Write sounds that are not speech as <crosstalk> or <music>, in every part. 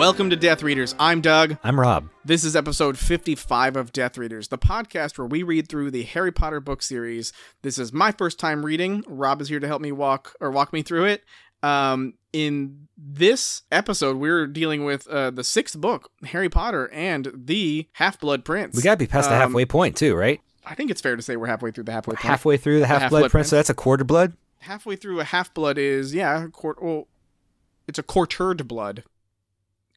Welcome to Death Readers. I'm Doug. I'm Rob. This is episode 55 of Death Readers, the podcast where we read through the Harry Potter book series. This is my first time reading. Rob is here to help me walk or walk me through it. Um, in this episode, we're dealing with uh, the sixth book, Harry Potter and the Half Blood Prince. We got to be past the Um, halfway point too, right? I think it's fair to say we're halfway through the halfway point. Halfway through the Half Half-Blood Blood Prince, so Prince. that's a quarter blood. halfway through a half blood is yeah, a quart. Well, it's a quartered blood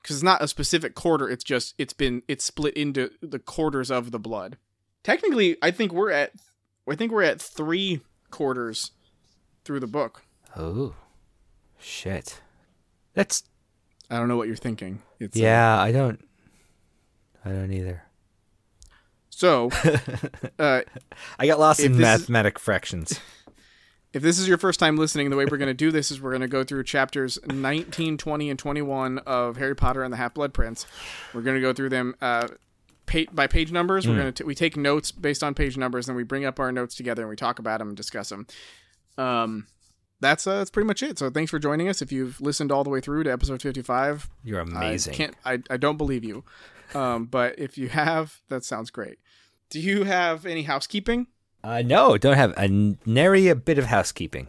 because it's not a specific quarter. It's just it's been it's split into the quarters of the blood. Technically, I think we're at I think we're at three quarters through the book. Oh, shit. That's I don't know what you're thinking. It's uh, yeah. I don't. I don't either. so, <laughs> uh, I got lost in this is- mathematic fractions. If this is your first time listening, the way we're going to do this is we're going to go through chapters 19, 20, and 21 of Harry Potter and the Half Blood Prince. We're going to go through them uh, pa- by page numbers. We're going to we take notes based on page numbers, and we bring up our notes together and we talk about them and discuss them. Um, that's uh, that's pretty much it. So thanks for joining us. If you've listened all the way through to episode 55, You're amazing. I can't. I, I don't believe you. Um, but if you have, that sounds great. Do you have any housekeeping? Uh, no, don't have a nary a bit of housekeeping.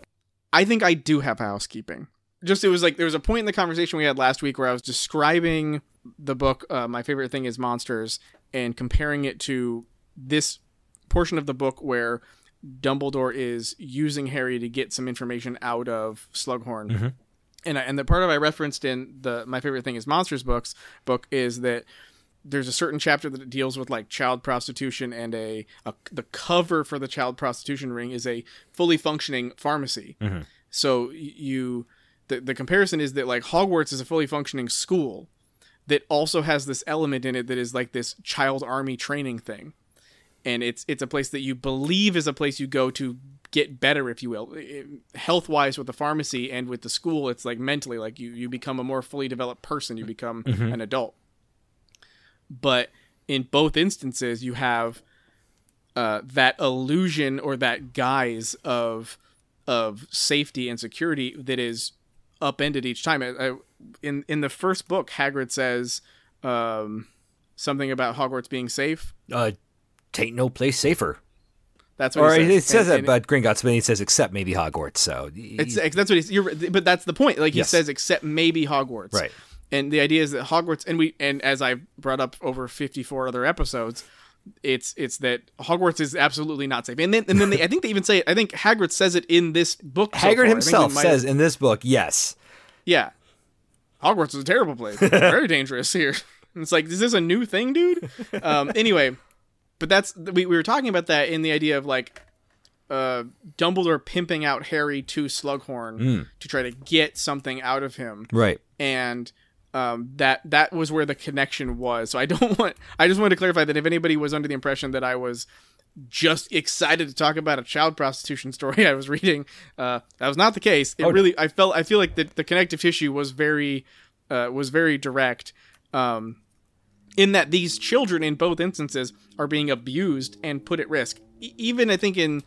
I think I do have housekeeping. Just it was like there was a point in the conversation we had last week where I was describing the book. Uh, my favorite thing is monsters, and comparing it to this portion of the book where Dumbledore is using Harry to get some information out of Slughorn. And I, and the part of I referenced in the my favorite thing is monsters books book is that there's a certain chapter that deals with like child prostitution and a, a the cover for the child prostitution ring is a fully functioning pharmacy. Mm-hmm. So you the the comparison is that like Hogwarts is a fully functioning school that also has this element in it that is like this child army training thing. And it's it's a place that you believe is a place you go to get better if you will. Health wise with the pharmacy and with the school it's like mentally like you you become a more fully developed person, you become mm-hmm. an adult but in both instances you have uh, that illusion or that guise of of safety and security that is upended each time. I, I, in in the first book, Hagrid says um, something about Hogwarts being safe. Uh, tain't no place safer. That's what Or he says. it says And- that about Gringotts, but he says except maybe Hogwarts. So it's that's what he's. You're, but that's the point. Like he Yes. says, except maybe Hogwarts. Right. And the idea is that Hogwarts, and we, and as I brought up over fifty-four other episodes, it's it's that Hogwarts is absolutely not safe. And then and then they, I think they even say it. I think Hagrid says it in this book. Hagrid himself says in this book, yes. "Yeah, Hogwarts is a terrible place. <laughs> Very dangerous here." And it's like, is this a new thing, dude? Um, anyway, but that's we, we were talking about that in the idea of like uh, Dumbledore pimping out Harry to Slughorn to try to get something out of him, Right. and um, that that was where the connection was. So I don't <laughs> want. I just wanted to clarify that if anybody was under the impression that I was just excited to talk about a child prostitution <laughs> story I was reading, uh, that was not the case. It Oh, really, I felt, I feel like the, the connective tissue was very, uh, was very direct. Um, in that these children in both instances are being abused and put at risk. E- even I think in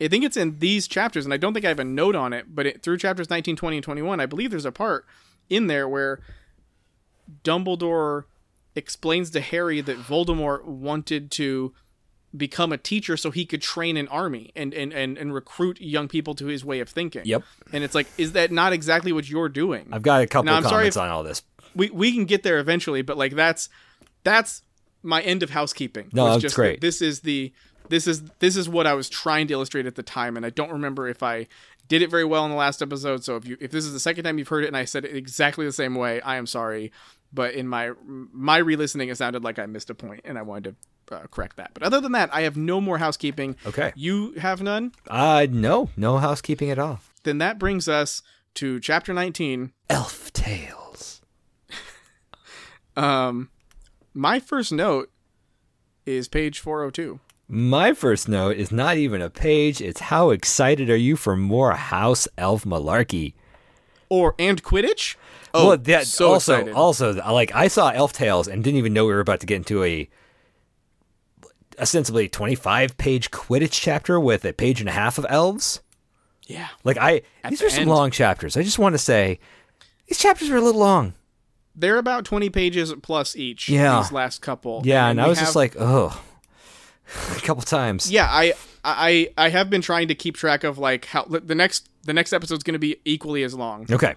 I think it's in these chapters and I don't think I have a note on it, but it, through chapters 19, 20 and 21, I believe there's a part in there where Dumbledore explains to Harry that Voldemort wanted to become a teacher so he could train an army and and, and, and recruit young people to his way of thinking. Yep. And it's like, is that not exactly what you're doing? I've got a couple Now, I'm of sorry comments on all this. we we can get there eventually, but like that's that's my end of housekeeping. No, that's just great. This is the this is this is what I was trying to illustrate at the time, and I don't remember if I did it very well in the last episode. So if you if this is the second time you've heard it and I said it exactly the same way, I am sorry. But in my my re-listening, it sounded like I missed a point, and I wanted to uh, correct that. But other than that, I have no more housekeeping. Okay. You have none. Uh, no, no housekeeping at all. Then that brings us to chapter nineteen. Elf tales. <laughs> Um, my first note is page four hundred two. My first note is not even a page. It's how excited are you for more house elf malarkey? Or and Quidditch. Oh, well, that so also excited. also like I saw Elf Tales and didn't even know we were about to get into a ostensibly 25 page Quidditch chapter with a page and a half of elves. yeah, Like I At these the are some end. long chapters. I just want to say these chapters are a little long. they're about 20 pages plus each. Yeah. These last couple. Yeah, and, I we was just like, oh, <laughs> a couple times. yeah, I, I, I have been trying to keep track of like how the next, the next episode's going to be equally as long. Okay.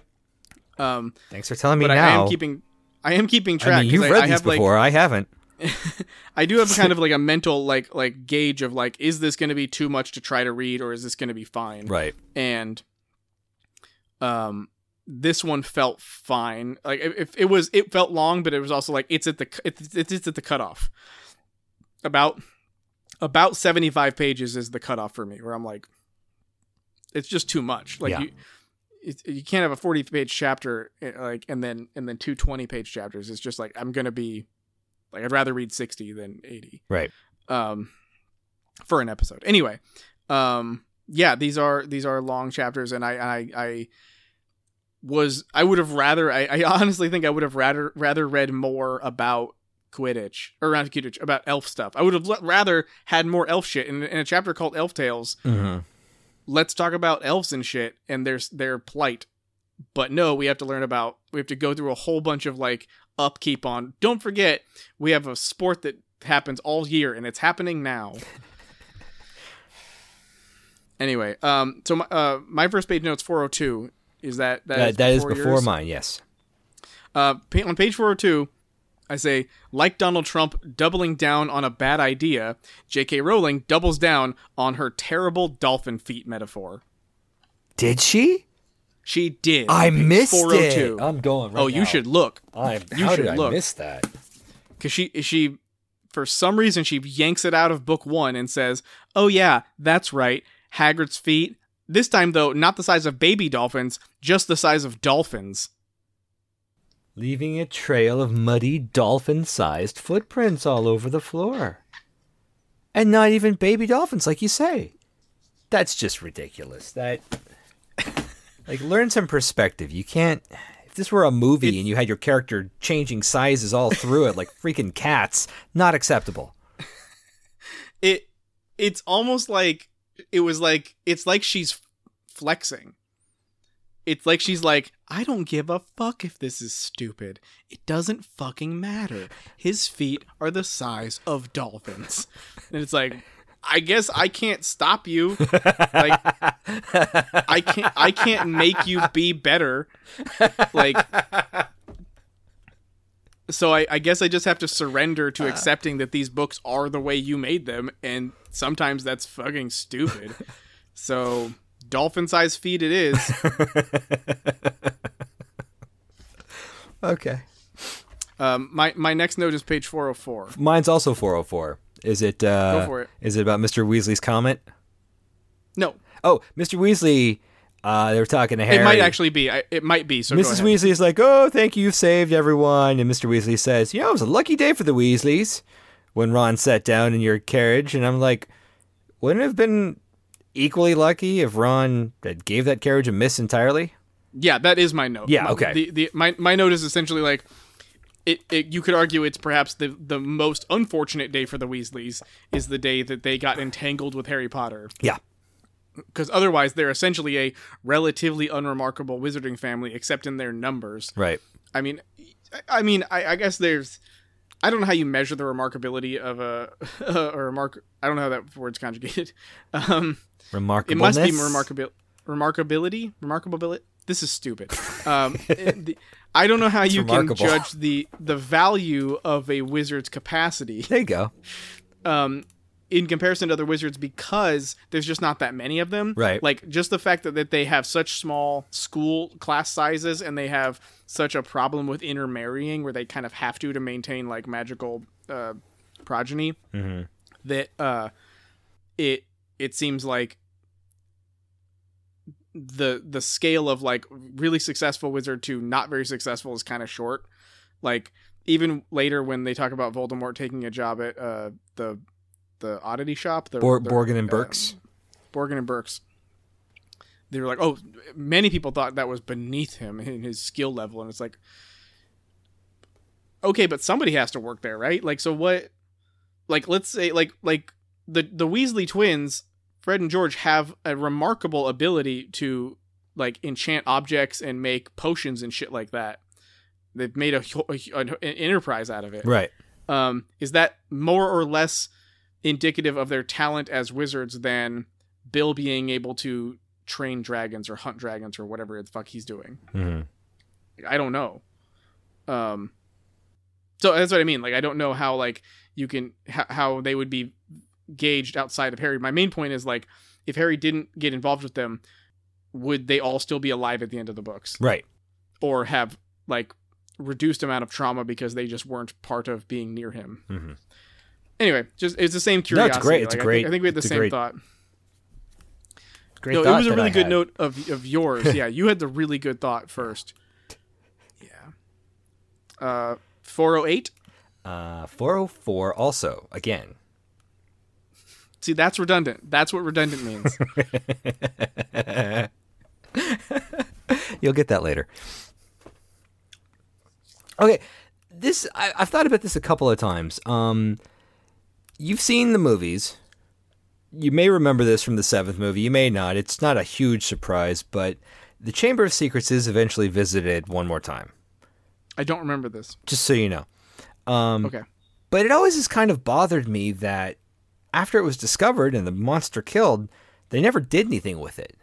Um, Thanks for telling me but I, I am keeping, I am keeping track. I mean, you've 'cause read I, I these have, like, before. I haven't. <laughs> I do have kind of like a <laughs> mental like like gauge of like is this going to be too much to try to read or is this going to be fine? Right. And um this one felt fine. Like if it was it felt long but it was also like it's at the it's it's, it's at the cutoff. About about 75 pages is the cutoff for me where I'm like it's just too much. Like Yeah. you it, you can't have a 40 page chapter eh, like and then and then two 20 page chapters. It's just like I'm going to be like I'd rather read 60 than 80 Right. um for an episode anyway um yeah these are these are long chapters and i i i was i would have rather i, I honestly think i would have rather rather read more about quidditch or around quidditch about elf stuff i would have l- rather had more elf shit in, in a chapter called elf tales hmm let's talk about elves and shit and their their plight but no we have to learn about we have to go through a whole bunch of like upkeep on don't forget we have a sport that happens all year and it's happening now <laughs> anyway um so my, uh my first page notes 402 is that that, That, that is before mine. Yes. Uh, on page 402, I say, like Donald Trump doubling down on a bad idea, J.K. Rowling doubles down on her terrible dolphin feet metaphor. Did she? She did. I missed 402. it. I'm going. Right oh, you should look I, you how should did I look. miss that? because she she for some reason she yanks it out of book one and says, "Oh yeah, that's right, Hagrid's feet. This time though, not the size of baby dolphins, just the size of dolphins." Leaving a trail of muddy dolphin-sized footprints all over the floor, and not even baby dolphins, like you say. That's just ridiculous. That <laughs> like learn some perspective. You can't. If this were a movie and you had your character changing sizes all through it, like freaking cats, not acceptable. <laughs> it it's almost like it was like it's like she's flexing it's like she's like i don't give a fuck if this is stupid. It doesn't fucking matter. His feet are the size of dolphins. And it's like i guess i can't stop you. Like i can't i can't make you be better. Like so I, I guess I just have to surrender to uh. accepting that these books are the way you made them, and sometimes that's fucking stupid. so dolphin sized feet it is. <laughs> Okay. Um, my my next note is page four hundred four. Mine's also 404. Is it? Uh, Go for it. Is it about Mr. Weasley's comment? No, Oh, Mr. Weasley. Uh, they were talking to Harry. it might actually be. I, it might be. So go Mrs. ahead. Weasley is like, "Oh, thank you, you've saved everyone." And Mr. Weasley says, "You know, it was a lucky day for the Weasleys when Ron sat down in your carriage." And I'm like, "Wouldn't it have been equally lucky if Ron had gave that carriage a miss entirely?" Yeah, that is my note. Yeah, My- okay. The, the my my note is essentially like. It, it, you could argue it's perhaps the, the most unfortunate day for the Weasleys is the day that they got entangled with Harry Potter. Yeah, because otherwise they're essentially a relatively unremarkable wizarding family except in their numbers right. i mean i mean i, I guess there's i don't know how you measure the remarkability of a <laughs> a remark i don't know how that word's conjugated <laughs> um Remarkable. it must be remarkabil remarkability remarkability this is stupid. Um <laughs> the, i don't know how you can judge the the value of a wizard's capacity. There you go. um in comparison to other wizards because there's just not that many of them. Right. like just the fact that, that they have such small school class sizes and they have such a problem with intermarrying where they kind of have to to maintain like magical uh progeny hmm that uh it it seems like the the scale of like really successful wizard to not very successful is kind of short. Like even later when they talk about Voldemort taking a job at uh the the oddity shop the, Bor- the, Borgin and uh, Burkes. Borgin and Burkes. They were like oh many people thought that was beneath him in his skill level and it's like okay but somebody has to work there right? Like so what like let's say like like the the Weasley twins Fred and George have a remarkable ability to like enchant objects and make potions and shit like that they've made a, a- an enterprise out of it. Right. Um, is that more or less indicative of their talent as wizards than Bill being able to train dragons or hunt dragons or whatever the fuck he's doing? hmm I don't know. Um, so that's what I mean. Like, I don't know how like you can how, how they would be gauged outside of Harry. My main point is like, if Harry didn't get involved with them, would they all still be alive at the end of the books, Right. or have like reduced amount of trauma because they just weren't part of being near him? hmm Anyway, just it's the same No, curiosity. it's great. It's Like, I great- think- I think, we had the same great thought. Great. no, it was a really I good note of of yours. <laughs> yeah, you had the really good thought first. Yeah. Uh, four oh eight. Uh, 404 also, again. See, that's redundant. That's what redundant means. <laughs> You'll get that later. Okay, this I, I've thought about this a couple of times. Um, you've seen the movies. You may remember this from the seventh movie. You may not. It's not a huge surprise, but the Chamber of Secrets is eventually visited one more time. I don't remember this. Just so you know. Um, Okay. But it always has kind of bothered me that after it was discovered and the monster killed, they never did anything with it.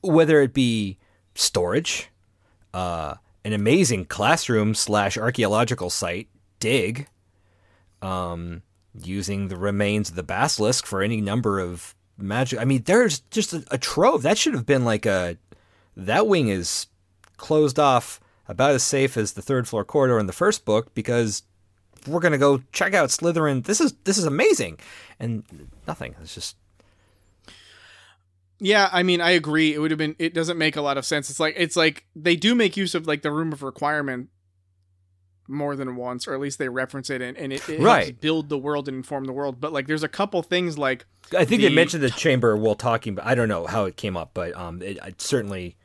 Whether it be storage, uh, an amazing classroom slash archaeological site, dig, um, using the remains of the basilisk for any number of magic. I mean, there's just a, a trove. That should have been like a. That wing is closed off about as safe as the third floor corridor in the first book because we're gonna go check out Slytherin. This is this is amazing, and nothing. It's just Yeah, I mean, I agree. It would have been. It doesn't make a lot of sense. It's like it's like they do make use of like the room of requirement more than once, or at least they reference it, and, and it, it helps Right. build the world and inform the world. But like, there's a couple things like I think they mentioned the chamber while talking, but I don't know how it came up. But um, it, I certainly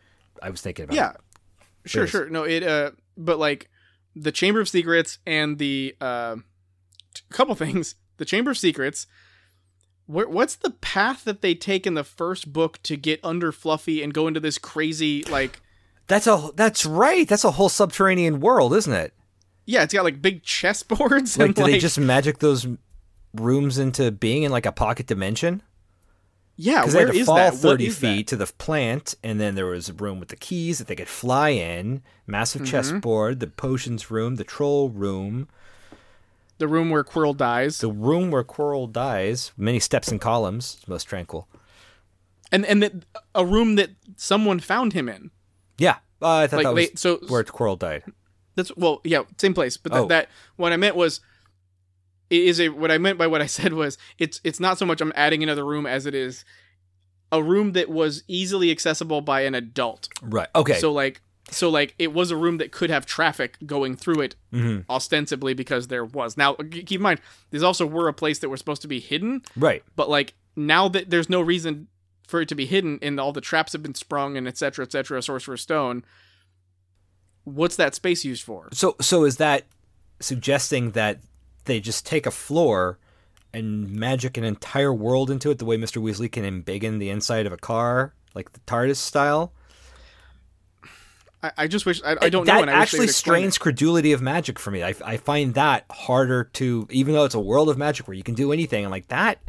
I was thinking about. yeah, it. sure, sure. No, it. Uh, but like the Chamber of Secrets and the uh, t- couple <laughs> things. The Chamber of Secrets. Where, what's the path that they take in the first book to get under Fluffy and go into this crazy like? That's a that's right. That's a whole subterranean world, isn't it? Yeah, it's got like big chessboards <laughs> Like, and do like they just magic those rooms into being in like a pocket dimension? Yeah. Because they had to is fall that? Thirty feet that? to the plant, and then there was a room with the keys that they could fly in. Massive Mm-hmm. chessboard, the potions room, the troll room, The room where Quirrell dies, the room where Quirrell dies. Many steps and columns. It's most tranquil. and and that a room that someone found him in. Yeah, uh, I thought Like that was they so where Quirrell died. That's well, yeah, same place. But th- Oh. that what I meant was it is a what I meant by what I <laughs> said was it's it's not so much I'm adding another room as it is a room that was easily accessible by an adult. Right. Okay. So like so like it was a room that could have traffic going through it Mhm. ostensibly because there was. Now keep in mind these also were a place that were supposed to be hidden, Right. but like now that there's no reason for it to be hidden and all the traps have been sprung and etc etc A sorcerer's stone what's that space used for So so is that suggesting that they just take a floor and magic an entire world into it the way Mr. Weasley can embiggen the inside of a car, like the TARDIS style? I, I just wish I, I don't know. that and wish actually strains credulity of magic for me. I, I find that harder to, even though it's a world of magic where you can do anything. I'm like that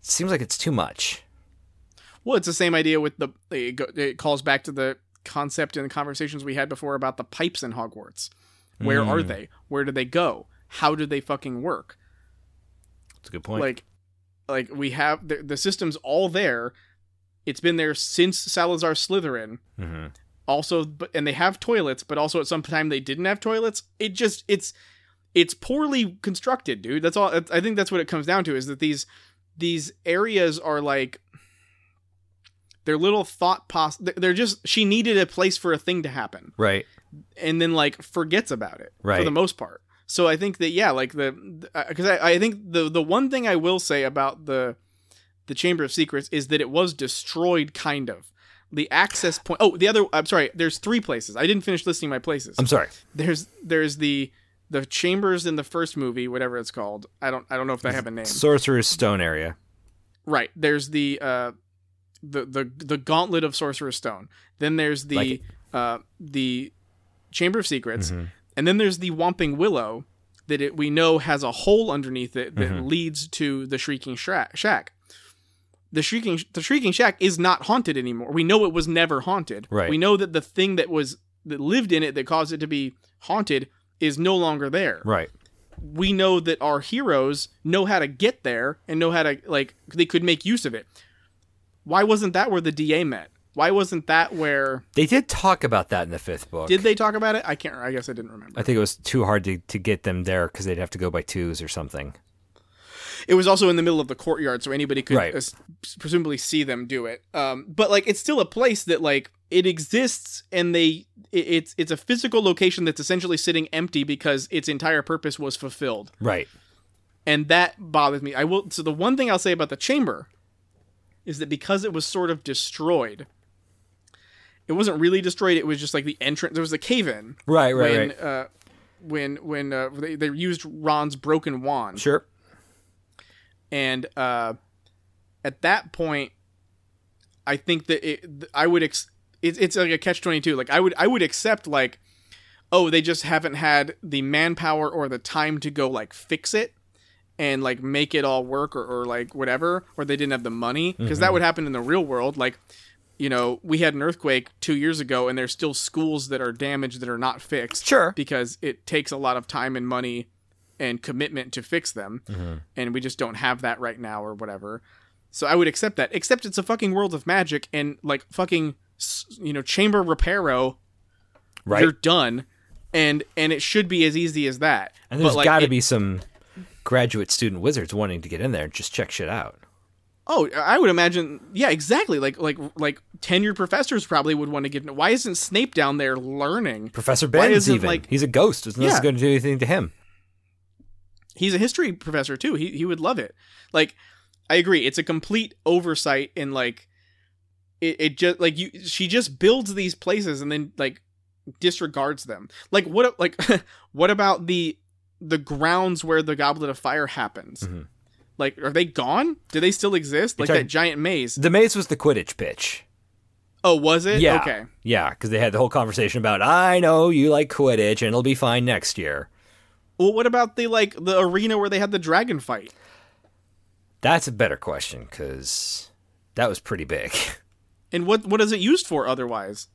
seems like it's too much. Well, it's the same idea with the. It, calls back to the concept and the conversations we had before about the pipes in Hogwarts. Where are Mm. they? Where do they go? How do they fucking work? That's a good point. Like, like we have the, the system's all there. It's been there since Salazar Slytherin. hmm also but and they have toilets but also at some time they didn't have toilets it just it's it's poorly constructed dude that's all i think that's what it comes down to is that these these areas are like they're little thought pos they're just she needed a place for a thing to happen Right. and then like forgets about it right? for the most part so i think that yeah like the because I, I think the the one thing i will say about the the chamber of secrets is that it was destroyed kind of. The access <sighs> point oh the other i'm sorry there's three places. I didn't finish listing my places. I'm sorry. there's there's the the chambers in the first movie whatever it's called. I don't i don't know if they have a name. Sorcerer's Stone area. right. There's the uh the the the gauntlet of sorcerer's stone. Then there's the Like uh the Chamber of Secrets, and then there's the Whomping Willow that it, we know has a hole underneath it that mm-hmm. leads to the Shrieking Shra- Shack. The Shrieking the Shrieking Shack is not haunted anymore. We know it was never haunted. Right. We know that the thing that was that lived in it that caused it to be haunted is no longer there Right. we know that our heroes know how to get there and know how to like they could make use of it. Why wasn't that where the DA met? Why wasn't that where They did talk about that in the fifth book. did they talk about it? I can't. I guess I didn't remember. I think it was too hard to, to get them there because they'd have to go by twos or something. It was also in the middle of the courtyard, so anybody could Right. uh, s- presumably see them do it. Um, but like, it's still a place that like it exists, and they it, it's it's a physical location that's essentially sitting empty because its entire purpose was fulfilled. Right. and that bothers me. I will. So the one thing I'll say about the chamber is that because it was sort of destroyed, it wasn't really destroyed. It was just like the entrance. There was a cave in Right, right, when right. uh, when when uh, they, they used Ron's broken wand, Sure. and uh, at that point, I think that it, I would. Ex- it's it's like a catch twenty two. Like I would I would accept like, oh, they just haven't had the manpower or the time to go like fix it and like make it all work or, or like whatever, or they didn't have the money because that would happen in the real world. Like, you know, we had an earthquake two years ago, and there's still schools that are damaged that are not fixed Sure. because it takes a lot of time and money and commitment to fix them mm-hmm. and we just don't have that right now or whatever so i would accept that except it's a fucking world of magic and like fucking you know chamber reparo Right. you're done and and it should be as easy as that and there's But, like, got to be some graduate student wizards wanting to get in there and just check shit out. Oh i would imagine yeah exactly like like like tenured professors probably would want to get why isn't snape down there learning Professor Why isn't, even. like- He's a ghost. It's not Yeah. going to do anything to him. he's a history professor too. He he would love it. Like I agree, it's a complete oversight and like it, it just like you she just builds these places and then like disregards them. Like what like <laughs> what about the the grounds where the goblet of fire happens? Mhm. Like are they gone? Do they still exist? Like talking- that giant maze. The maze was the Quidditch pitch. Oh, was it? Yeah. Okay. Yeah, because they had the whole conversation about, I know you like Quidditch and it'll be fine next year. Well, what about the like the arena where they had the dragon fight? That's a better question because that was pretty big. <laughs> And what what is it used for otherwise?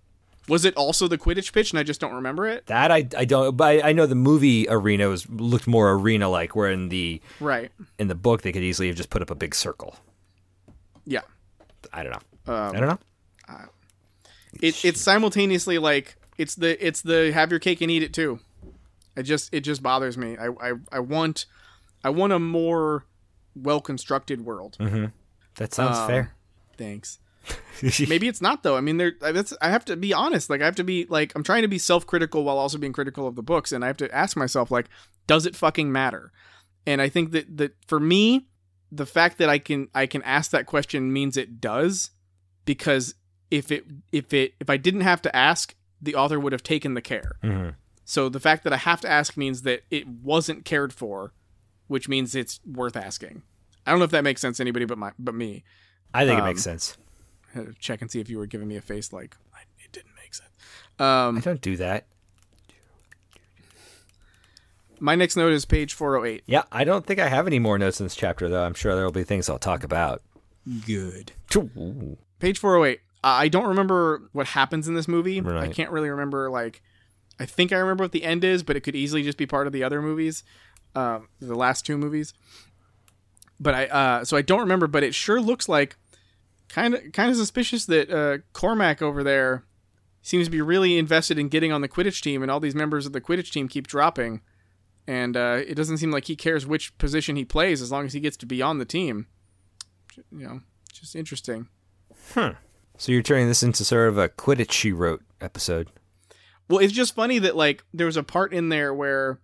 Was it also the Quidditch pitch and I just don't remember it? That I, I don't, but I, I know the movie arena was looked more arena like, where in the Right. in the book they could easily have just put up a big circle. Yeah. I don't know. Um, I don't know. it, it's simultaneously like it's the it's the have your cake and eat it too. It just it just bothers me. I I, I want I want a more well constructed world. That sounds um, fair. Thanks. <laughs> Maybe it's not though. I mean, there. That's. I have to be honest. Like I have to be like I'm trying to be self critical while also being critical of the books, and I have to ask myself like, does it fucking matter? And I think that that for me, the fact that I can I can ask that question means it does, because if it if it if I didn't have to ask, the author would have taken the care. Mhm. So the fact that I have to ask means that it wasn't cared for, which means it's worth asking. I don't know if that makes sense to anybody but my but me. I think it um, makes sense. Check and see if you were giving me a face like I, it didn't make sense. Um, I don't do that. my next note is page 408. Yeah, I don't think I have any more notes in this chapter, though. I'm sure there will be things I'll talk about. Good. Ooh. Page 408. Uh, I don't remember what happens in this movie. I can't really remember like I think I remember what the end is, but it could easily just be part of the other movies. Um, the last two movies. But I uh, so I don't remember, but it sure looks like kind of kind of suspicious that uh, Cormac over there seems to be really invested in getting on the Quidditch team, and all these members of the Quidditch team keep dropping. And uh, it doesn't seem like he cares which position he plays as long as he gets to be on the team. You know, just interesting. Huh. So you're turning this into sort of a Quidditch she wrote episode. Well, it's just funny that like there was a part in there where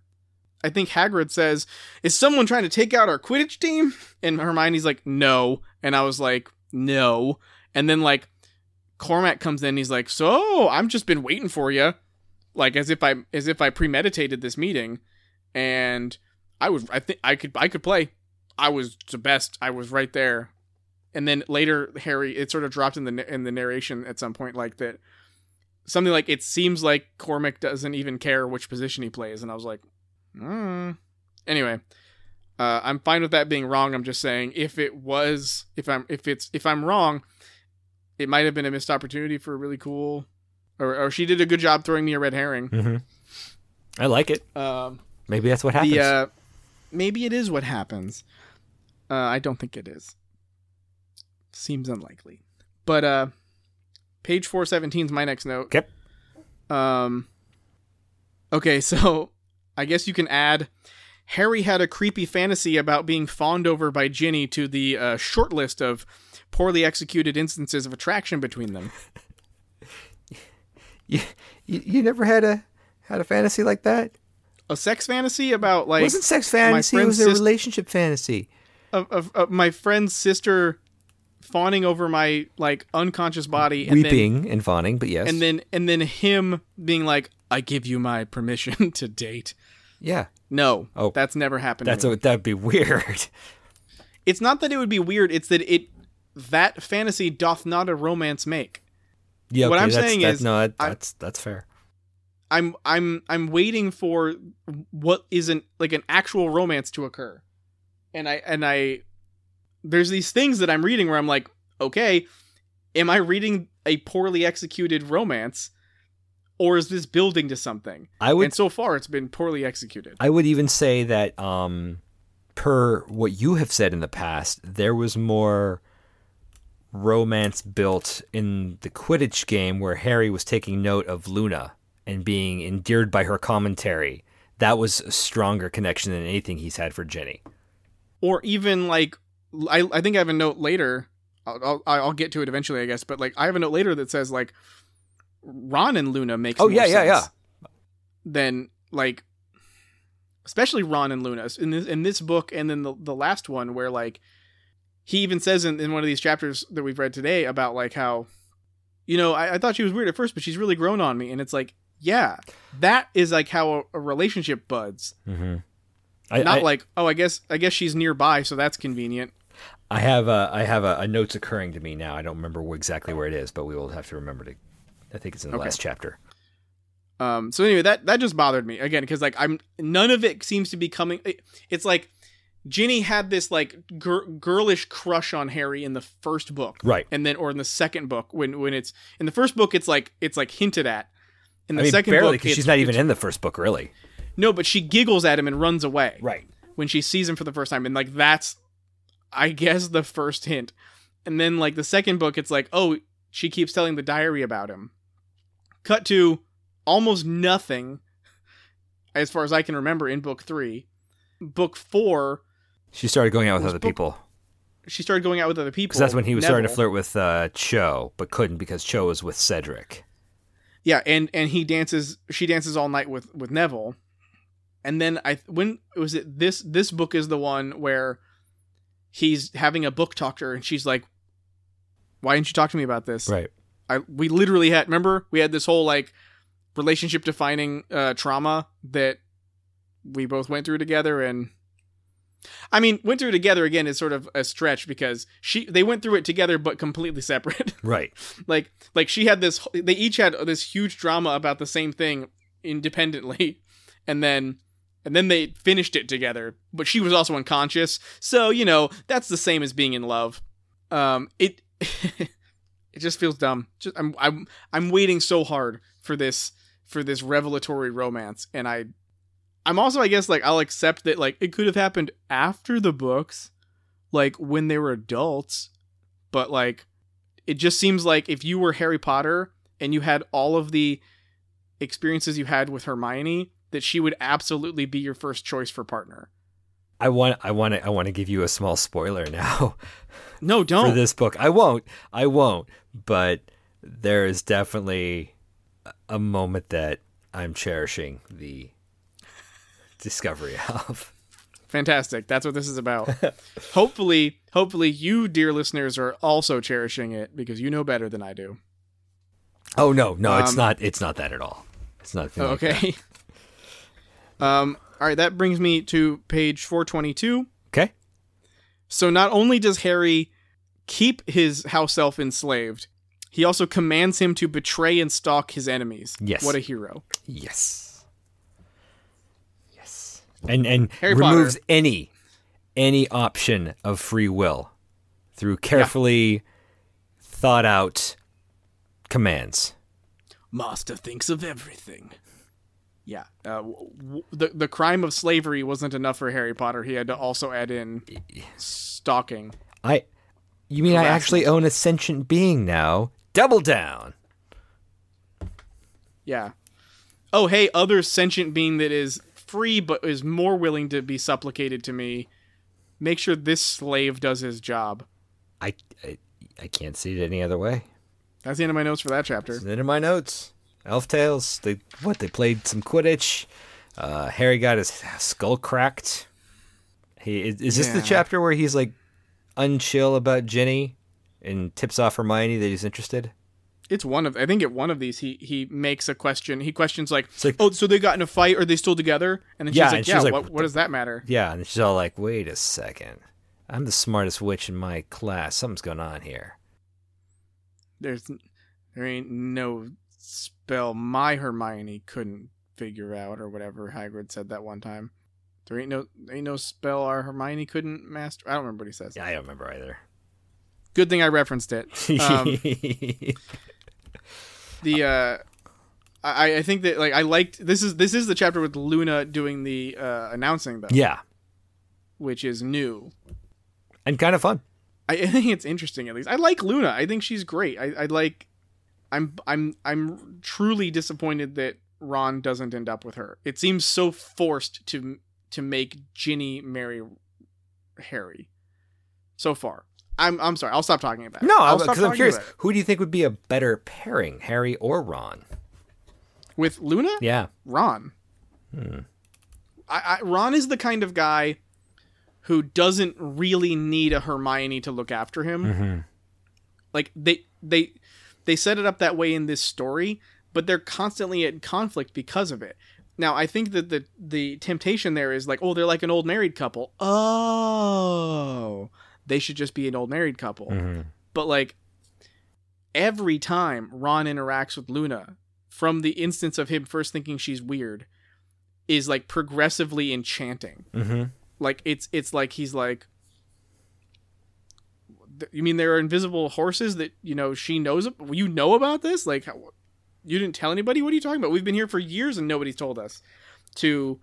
I think Hagrid says, "Is someone trying to take out our Quidditch team?" And Hermione's like, "No," and I was like, "No," and then like Cormac comes in, he's like, "So I've just been waiting for you," like as if I as if I premeditated this meeting, and I was I think I could I could play. I was the best. I was right there. And then later, Harry, it sort of dropped in the in the narration at some point, like that something like it seems like Cormac doesn't even care which position he plays, and I was like, mm. anyway, uh, I'm fine with that being wrong. I'm just saying if it was, if I'm, if it's, if I'm wrong, it might have been a missed opportunity for a really cool, or, or she did a good job throwing me a red herring. Mm-hmm. I like it. Um, Maybe that's what happens. the uh, maybe it is what happens. Uh, I don't think it is. Seems unlikely. But uh, page four seventeen is my next note. Okay. Um. Okay, <laughs> so I guess you can add. Harry had a creepy fantasy about being fawned over by Ginny to the uh, short list of poorly executed instances of attraction between them. <laughs> you, you, you never had a had a fantasy like that? A sex fantasy about like it wasn't sex fantasy. It was a sis- relationship fantasy. of, of, of my friend's sister fawning over my like unconscious body and then Weeping and fawning, but yes. and then and then him being like i give you my permission <laughs> to date yeah, no Oh. that's never happened that's a, that'd be <laughs> weird. it's not that it would be weird it's that it that fantasy doth not a romance make Yeah, What I'm saying that- is, no, that, I- that's that's fair. i'm i'm i'm waiting for what isn't like an actual romance to occur and i and i there's these things that i'm reading where i'm like okay am i reading a poorly executed romance or is this building to something I would and so far it's been poorly executed I would even say that, um, per what you have said in the past, there was more romance built in the Quidditch game where Harry was taking note of Luna and being endeared by her commentary. That was a stronger connection than anything he's had for Ginny. or even like I, I think I have a note later. I'll, I'll I'll get to it eventually, I guess. But like I have a note later that says like Ron and Luna makes Oh, yeah, yeah, sense than like especially Ron and Luna in this in this book and then the the last one where like he even says in, in one of these chapters that we've read today about like how you know I, I thought she was weird at first but she's really grown on me and it's like yeah that is like how a, a relationship buds Mm-hmm. I, not I, like oh I guess I guess she's nearby so that's convenient I have a I have a, a notes occurring to me now. I don't remember exactly where it is, but we will have to remember to. I think it's in the Okay. last chapter. Um. So anyway, that that just bothered me again because like I'm none of it seems to be coming. it- It's like Ginny had this like gir- girlish crush on Harry in the first book, Right. and then or in the second book when when it's in the first book it's like it's like hinted at. In the I mean, second barely book, because she's not even in the first book, really. no, but she giggles at him and runs away Right. when she sees him for the first time, and like that's, I guess, the first hint. And then like the second book, it's like, oh, she keeps telling the diary about him. Cut to almost nothing, as far as I can remember, in book three. Book four, She started going out with other book- people she started going out with other people. because that's when he was starting to flirt with uh, Cho, but couldn't because Cho was with Cedric. Yeah, and and he dances. She dances all night with with Neville, and then I when was it this this book is the one where he's having a book talk to her, and she's like, "Why didn't you talk to me about this?" Right. I we literally had remember we had this whole like relationship defining uh, trauma that we both went through together, and I mean went through together again is sort of a stretch because she they went through it together but completely separate. <laughs> Right. like like she had this they each had this huge drama about the same thing independently. <laughs> And then and then they finished it together but she was also unconscious. So you know that's the same as being in love. Um it <laughs> it just feels dumb. Just i'm i'm i'm waiting so hard for this for this revelatory romance. And i i'm also i guess like i'll accept that like it could have happened after the books like when they were adults. But like it just seems like if you were Harry Potter and you had all of the experiences you had with Hermione, that she would absolutely be your first choice for partner. I want. I want to. I want to give you a small spoiler now <laughs> No, don't. this book. I won't. I won't. But there is definitely a- moment that I'm cherishing the discovery of. Fantastic. That's what this is about. <laughs> hopefully, hopefully you dear listeners are also cherishing it because you know better than I do. Oh no, no, it's Um, not. It's not that at all. It's not. Okay. <laughs> um all right, that brings me to page 422. Okay. So not only does Harry keep his house elf enslaved, He also commands him to betray and stalk his enemies. Yes. What a hero. Yes. Yes. And and Harry removes Potter. any any option of free will through carefully thought out commands. Master thinks of everything. Yeah. Uh, w- w- the the crime of slavery wasn't enough for Harry Potter. He had to also add in stalking. I you mean I actually own a sentient being now? Double down. Yeah. Oh, hey, other sentient being that is free but is more willing to be supplicated to me. Make sure this slave does his job. I I, I can't see it any other way. That's the end of my notes for that chapter. The end of my notes. Elf tales. They what? They played some Quidditch. Uh, Harry got his skull cracked. He is, is this the chapter where he's like unchill about Ginny and tips off Hermione that he's interested? It's one of I think at one of these he he makes a question. He questions like, like- "Oh, so they got in a fight? Are they still together?" And then she's Yeah, like, and she's "Yeah, like, what, "What what does that matter?" Yeah, and she's all like, "Wait a second, I'm the smartest witch in my class. Something's going on here." There's there ain't no spell my Hermione couldn't figure out or whatever Hagrid said that one time. There ain't no there ain't no spell our Hermione couldn't master. I don't remember what he says. Yeah, I don't remember either. Good thing I referenced it. Um, <laughs> the uh I, I think that like I liked this is this is the chapter with Luna doing the uh announcing though, yeah, which is new. and kind of fun. I, <laughs> I think it's interesting at least. I like Luna. I think she's great. I, I like I'm I'm I'm truly disappointed that Ron doesn't end up with her. It seems so forced to to make Ginny marry Harry. So far. I'm I'm sorry. I'll stop talking about it. No, because I'm curious. Who do you think would be a better pairing, Harry or Ron? With Luna? Yeah. Ron. I, I, Ron is the kind of guy who doesn't really need a Hermione to look after him. Mm-hmm. Like they they they set it up that way in this story, but they're constantly in conflict because of it. Now, I think that the the temptation there is like, oh, they're like an old married couple. Oh, they should just be an old married couple. Mm-hmm. But like every time Ron interacts with Luna, from the instance of him first thinking she's weird, is like progressively enchanting. Mm-hmm. Like it's it's like he's like "Th- you mean there are invisible horses that you know she knows you know about this? Like how, you didn't tell anybody? What are you talking about? We've been here for years and nobody's told us to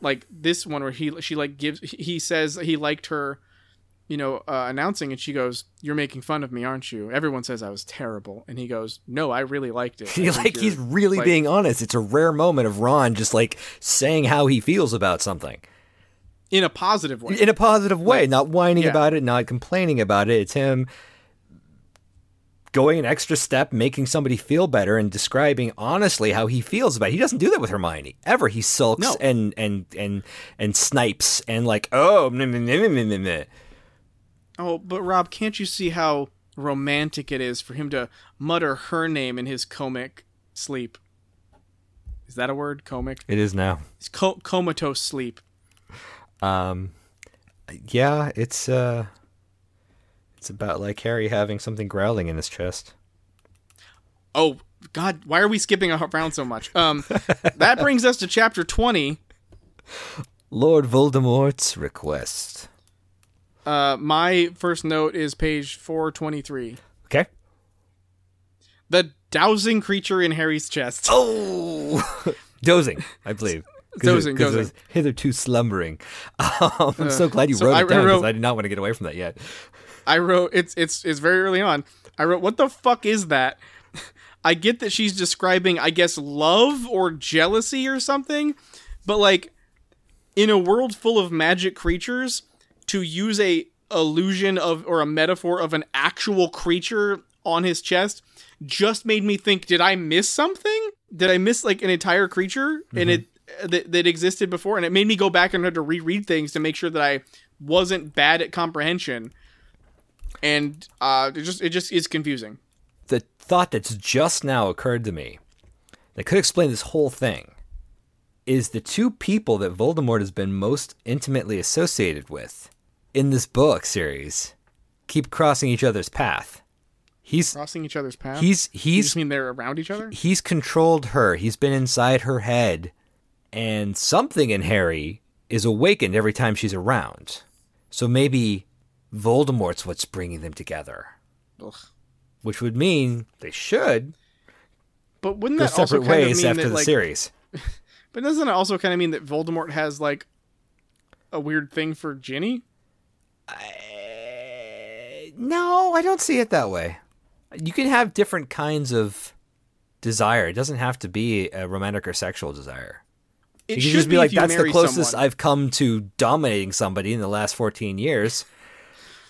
like this one where he she like gives he says he liked her you know uh, announcing and she goes you're making fun of me aren't you? Everyone says i was terrible. And he goes no i really liked it. <laughs> Like he's really like- being honest. It's a rare moment of Ron just like saying how he feels about something in a positive way in a positive way, Like, not whining yeah. about it, not complaining about it. It's him going an extra step, making somebody feel better, and describing honestly how he feels about it. He doesn't do that with Hermione ever. He sulks No. and and and and snipes and like oh meh, meh, meh. Oh, but Rob, can't you see how romantic it is for him to mutter her name in his comic sleep? Is that a word? Comic? it is now. It's co- comatose sleep. Um, yeah, it's uh, it's about like Harry having something growling in his chest. Oh God, why are we skipping around so much? Um, that brings us to chapter twenty. Lord Voldemort's request. Uh, my first note is page four twenty three. Okay. The dowsing creature in Harry's chest. Oh, <laughs> dozing, I believe. Dozing, dozing. was hitherto slumbering. <laughs> Um, I'm so glad you wrote it down because I did not want to get away from that yet. <laughs> I wrote it's it's it's very early on. I wrote what the fuck is that? <laughs> I get that she's describing I guess love or jealousy or something, but like in a world full of magic creatures to use a illusion of or a metaphor of an actual creature on his chest just made me think did I miss something? Did I miss like an entire creature and it that, that existed before and it made me go back and had to reread things to make sure that I wasn't bad at comprehension and uh, it just it just is confusing. The thought that's just now occurred to me that could explain this whole thing is the two people that Voldemort has been most intimately associated with in this book series keep crossing each other's path. He's crossing each other's path. he's you he's just mean they're around each other? he's controlled her. He's been inside her head, and something in Harry is awakened every time she's around. So maybe Voldemort's what's bringing them together, Ugh. which would mean they should But wouldn't that also kind of mean after that the like? series. <laughs> But doesn't it also kind of mean that Voldemort has like a weird thing for Ginny? I- no, I don't see it that way. You can have different kinds of desire. It doesn't have to be a romantic or sexual desire. It you should just be if like, that's the closest someone. I've come to dominating somebody in the last 14 years.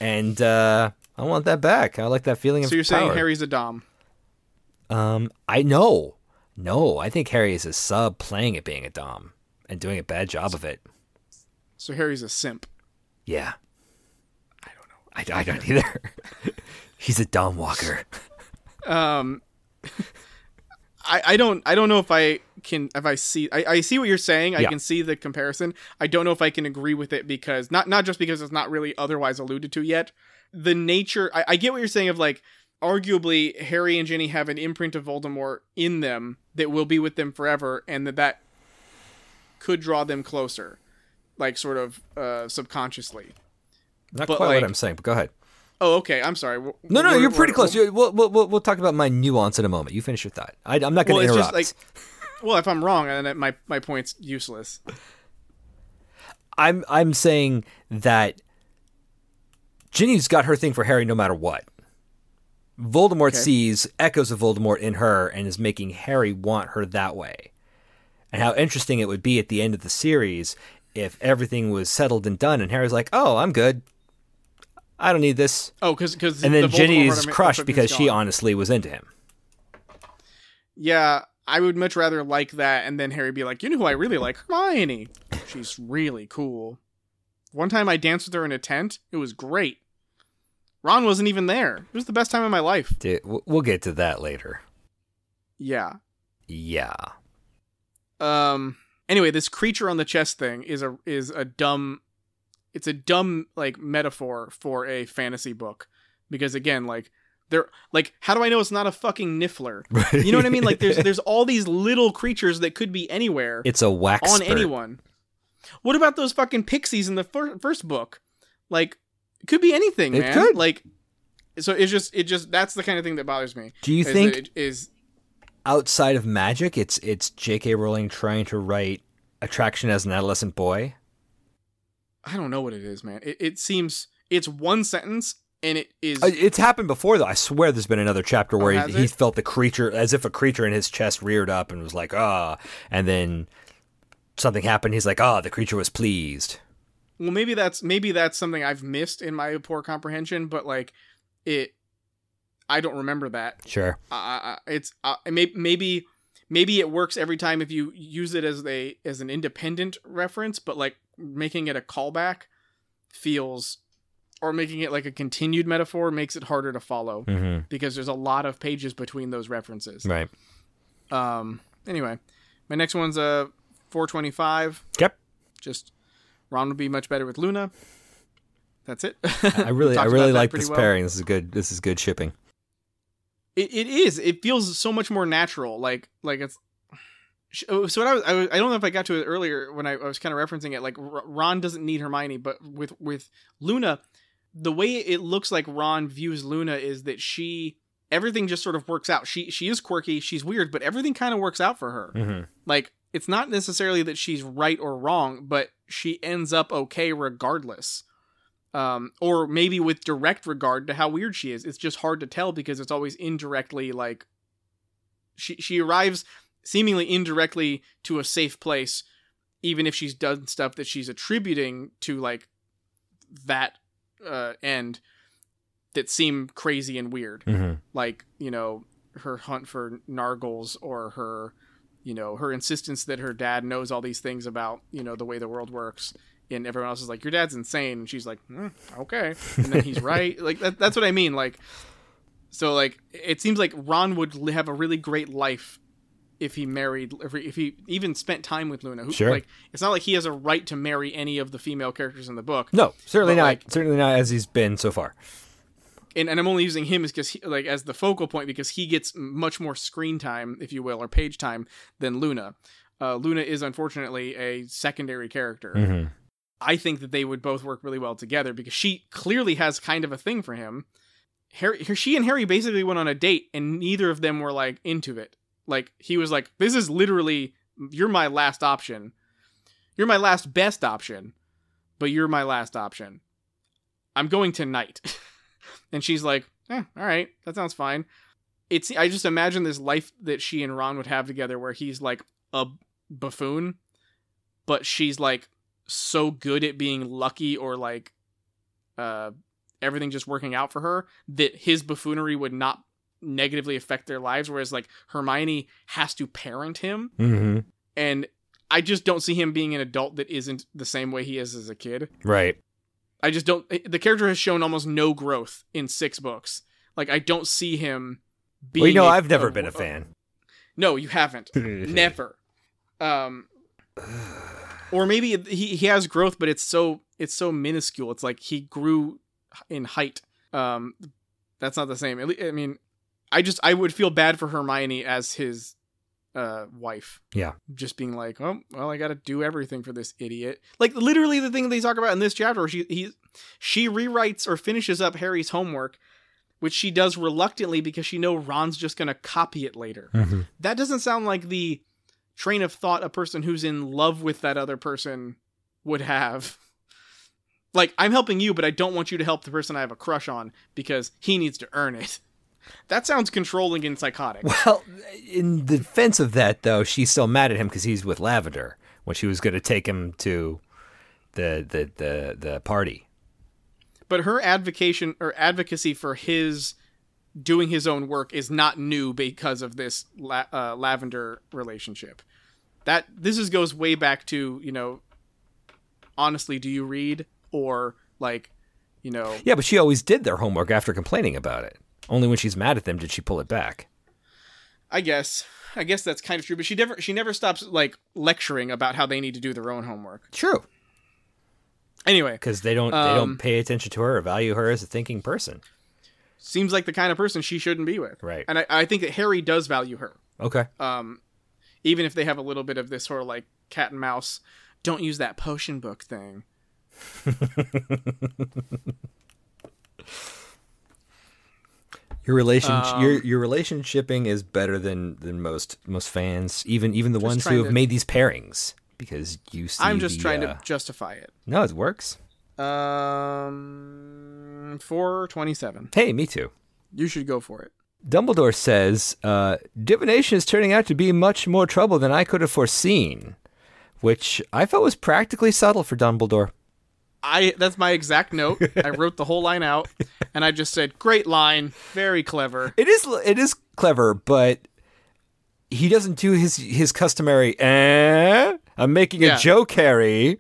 And uh, I want that back. I like that feeling of So you're saying. Harry's a dom? Um, I know. No, I think Harry is a sub playing at being a Dom and doing a bad job of it. So Harry's a simp. Yeah. I don't know. I, I don't either. <laughs> He's a Dom Walker. Um, <laughs> I I don't I don't know if I can if I see I, I see what you're saying. I Yeah. can see the comparison. I don't know if I can agree with it because not not just because it's not really otherwise alluded to yet. The nature I, I get what you're saying of like arguably Harry and Ginny have an imprint of Voldemort in them that will be with them forever, and that that could draw them closer, like sort of uh, subconsciously. Not But, quite like- what I'm saying, but go ahead. Oh, okay. I'm sorry. W- No, no, we're- you're pretty close. We'll, we'll, we'll, we'll talk about my nuance in a moment. You finish your thought. I, I'm not going Well, to it's interrupt. just like, well, if I'm wrong, then my my point's useless. I'm I'm saying that Ginny's got her thing for Harry no matter what. Voldemort Okay. sees echoes of Voldemort in her and is making Harry want her that way. And how interesting it would be at the end of the series if everything was settled and done and Harry's like, "Oh, I'm good. I don't need this." Oh, because because And then Ginny is crushed because she honestly was into him. Yeah, I would much rather like that, and then Harry be like, you know who I really like, Hermione. She's really cool. One time I danced with her in a tent. It was great. Ron wasn't even there. It was the best time of my life. Dude, we'll get to that later. Yeah. Yeah. Um. Anyway, this creature on the chest thing is a is a dumb. It's a dumb like metaphor for a fantasy book, because again, like they're like, how do I know it's not a fucking niffler? <laughs> right. You know what I mean? Like there's there's <laughs> all these little creatures that could be anywhere it's a wax on anyone. What about those fucking pixies in the fir- first book? Like it could be anything, It man. could. Like so it's just it just that's the kind of thing that bothers me. Do you is think it is outside of magic, it's it's J.K. Rowling trying to write attraction as an adolescent boy. I don't know what it is, man. It, it seems it's one sentence and it is It's happened before, though. I swear, there's been another chapter where Oh, he, he felt the creature as if a creature in his chest reared up and was like, ah, and then something happened. He's like, ah, the creature was pleased. well maybe that's maybe that's something I've missed in my poor comprehension, but like it I don't remember that. Sure. uh, it's uh, maybe maybe maybe it works every time if you use it as a as an independent reference, but like making it a callback feels or making it like a continued metaphor makes it harder to follow Mm-hmm. because there's a lot of pages between those references. Right. Um. Anyway, my next one's uh 425. Yep. Just Ron would be much better with Luna. That's it. I really, <laughs> I really like this well. pairing. This is good. This is good shipping. It, it is. It feels so much more natural. Like like it's. oh, So what I was, I was I don't know if I got to it earlier when I, I was kind of referencing it. Like R- Ron doesn't need Hermione, but with with Luna, the way it looks like Ron views Luna is that she everything just sort of works out. She she is quirky, she's weird, but everything kind of works out for her. Mm-hmm. Like it's not necessarily that she's right or wrong, but she ends up okay regardless. Um, or maybe with direct regard to how weird she is. It's just hard to tell because it's always indirectly like she she arrives seemingly indirectly to a safe place, even if she's done stuff that she's attributing to like that uh, end that seem crazy and weird. Mm-hmm. like you know her hunt for nargles or her you know her insistence that her dad knows all these things about you know the way the world works. And everyone else is like your dad's insane. And she's like "Hmm, okay. And then he's <laughs> right. Like that, that's what i mean. Like so like it seems like ron would have a really great life if he married if he, even spent time with luna who, Sure. like it's not like he has a right to marry any of the female characters in the book No, certainly not. like- certainly not as he's been so far. and, and I'm only using him as because like as the focal point because he gets much more screen time, if you will, or page time than Luna. Uh, Luna is unfortunately a secondary character. Mhm. I think that they would both work really well together because she clearly has kind of a thing for him. Harry, she and Harry basically went on a date, and neither of them were like into it. Like he was like, "This is literally you're my last option. You're my last best option, but you're my last option. I'm going tonight." <laughs> and she's like, eh, "All right, that sounds fine." It's I just imagine this life that she and Ron would have together, where he's like a buffoon, but she's like so good at being lucky or like uh everything just working out for her that his buffoonery would not negatively affect their lives whereas like Hermione has to parent him Mhm. and I just don't see him being an adult that isn't the same way he is as a kid. Right. I just don't the character has shown almost no growth in 6 books. Like I don't see him being Well, you know, a- I've never been a fan. No, you haven't. <laughs> Never. Um, or maybe he he has growth, but it's so it's so minuscule. It's like he grew in height. Um, that's not the same. I mean, I just I would feel bad for Hermione as his uh wife. Yeah. Just being like, oh well, I got to do everything for this idiot. Like literally the thing they talk about in this chapter, where she he she rewrites or finishes up Harry's homework. Which she does reluctantly because she knows Ron's just gonna copy it later Mhm. that doesn't sound like the train of thought a person who's in love with that other person would have. Like, I'm helping you, but I don't want you to help the person I have a crush on because he needs to earn it. That sounds controlling and psychotic. Well, in defense of that, though, she's still mad at him because he's with Lavender when she was going to take him to the the the the party. But her advocation or advocacy for his doing his own work is not new because of this la- uh, lavender relationship. That this is goes way back to you know. Honestly, do you read or like, you know? Yeah, but she always did their homework after complaining about it. Only when she's mad at them did she pull it back. I guess. I guess that's kind of true, but she never she never stops like lecturing about how they need to do their own homework. True, Anyway, because they don't they Um, don't pay attention to her or value her as a thinking person. seems like the kind of person she shouldn't be with. Right. And I, I think that Harry does value her. Okay. Um even if they have a little bit of this sort of like cat and mouse, don't use that potion book thing. <laughs> Your relation Um, your your relationshiping is better than than most most fans, even even the ones who have to- made these pairings because you see I'm just the, trying uh, to justify it. No, it works. Um 427. Hey, me too. You should go for it. Dumbledore says, uh, divination is turning out to be much more trouble than I could have foreseen, which I felt was practically subtle for Dumbledore. I that's my exact note. I wrote the whole line out <laughs> and I just said, "Great line, very clever." It is it is clever, but he doesn't do his his customary. Eh, I'm making Yeah. a joke, Harry,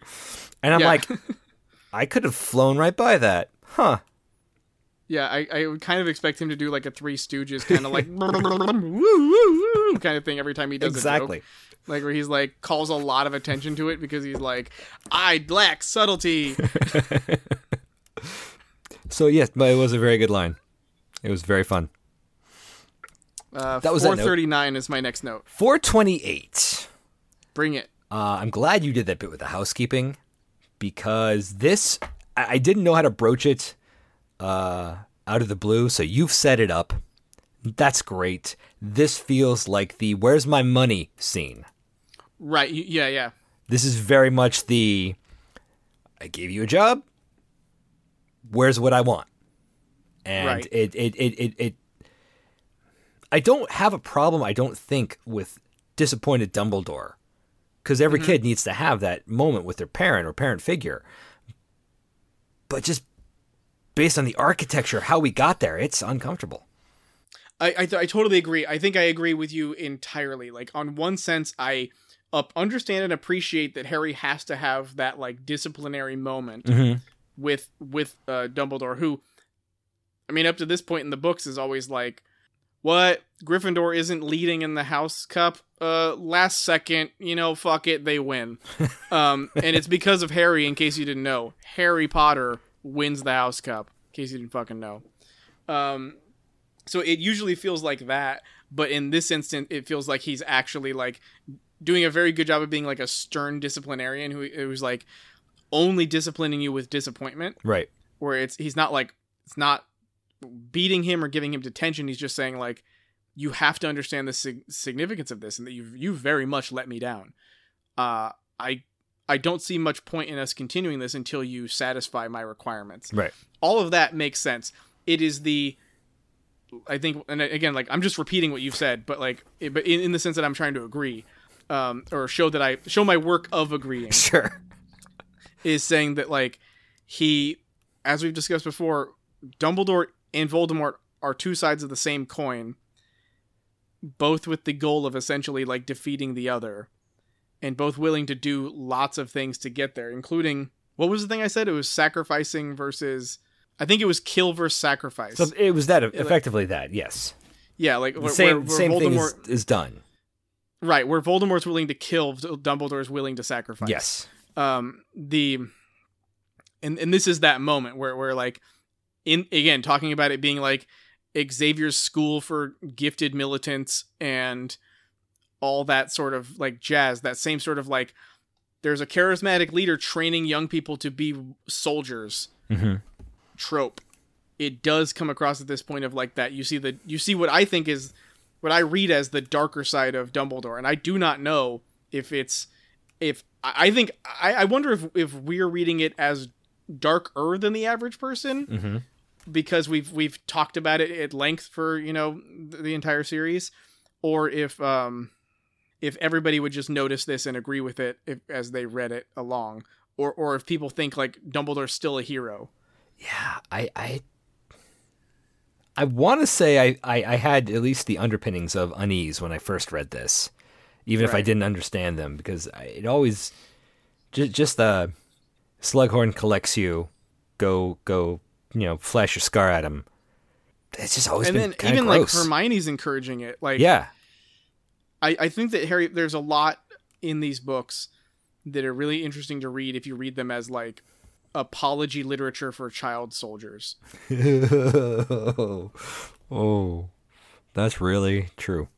and I'm Yeah. like, <laughs> I could have flown right by that, huh? Yeah, I, I would kind of expect him to do like a Three Stooges kind of like <laughs> kind of thing every time he does Exactly. a joke. Like where he's like calls a lot of attention to it because he's like, I lack subtlety. <laughs> So yes, but it was a very good line. It was very fun. Uh, That was that 439 is my next note. 428. Bring it. Uh, I'm glad you did that bit with the housekeeping because this I, I didn't know how to broach it uh, out of the blue. So you've set it up. That's great. This feels like the "Where's my money" scene. Right. Yeah, yeah. This is very much the I gave you a job. Where's what I want? And Right. it, it, it, it, it, I don't have a problem, I don't think, with disappointed Dumbledore. Because every kid needs to have that moment with their parent or parent figure. But just based on the architecture, how we got there, it's uncomfortable. I I, th- I totally agree. I think I agree with you entirely. Like on one sense, I up understand and appreciate that Harry has to have that like disciplinary moment Mm-hmm. with with uh, Dumbledore, who, I mean, up to this point in the books is always like, what Gryffindor isn't leading in the House Cup. Uh, last second, you know, fuck it, they win. <laughs> um, and it's because of Harry. In case you didn't know, Harry Potter wins the House Cup. In case you didn't fucking know. Um, so it usually feels like that, but in this instant, it feels like he's actually like doing a very good job of being like a stern disciplinarian who who's like only disciplining you with disappointment. Right. Where it's he's not like it's not beating him or giving him detention. He's just saying like you have to understand the sig- significance of this and that you you very much let me down. Uh, I I don't see much point in us continuing this until you satisfy my requirements. Right. All of that makes sense. It is the I think, and again, like I'm just repeating what you've said, but like, it, but in, in the sense that I'm trying to agree, um, or show that I show my work of agreeing <laughs> Sure. is saying that like he, as we've discussed before, Dumbledore and Voldemort are two sides of the same coin, both with the goal of essentially like defeating the other, and both willing to do lots of things to get there, including what was the thing I said? It was sacrificing versus. I think it was kill versus sacrifice. So it was that effectively that yes. yeah, like The where, same where, same thing is, is done. right? Where Voldemort's willing to kill, Dumbledore's willing to sacrifice. Yes. um the and and this is that moment where where like in again talking about it being like Xavier's school for gifted militants and all that sort of like jazz that same sort of like there's a charismatic leader training young people to be soldiers Mm-hmm. trope it does come across at this point of like that you see the you see what i think is what i read as the darker side of dumbledore and i do not know if it's if i think i, I wonder if if we're reading it as darker than the average person Mm-hmm. because we've we've talked about it at length for you know the, the entire series or if um if everybody would just notice this and agree with it if, as they read it along or or if people think like dumbledore's still a hero Yeah, I I I want to say I, I I had at least the underpinnings of unease when I first read this, even if I didn't understand them because I, it always just just the Slughorn collects you, go go you know flash your scar at him. It's just always and been then even of like. Hermione's encouraging it. Like yeah, I, I think that Harry there's a lot in these books that are really interesting to read if you read them as like apology literature for child soldiers. <laughs> Oh. oh, that's really true.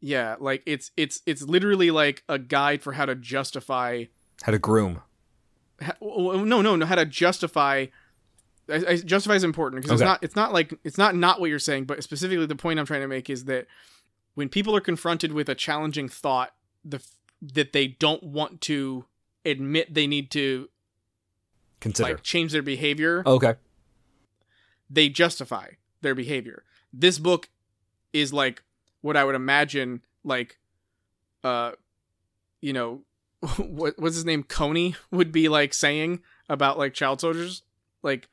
Yeah, like it's it's it's literally like a guide for how to justify How to groom. ha- w- no no no how to justify I, I, justify is important because Okay. it's not it's not like it's not not what you're saying but specifically the point i'm trying to make is that when people are confronted with a challenging thought the that they don't want to admit they need to Consider. like change their behavior okay. they justify their behavior this book is like what i would imagine like uh you know <laughs> what what's his name Kony would be like saying about like child soldiers like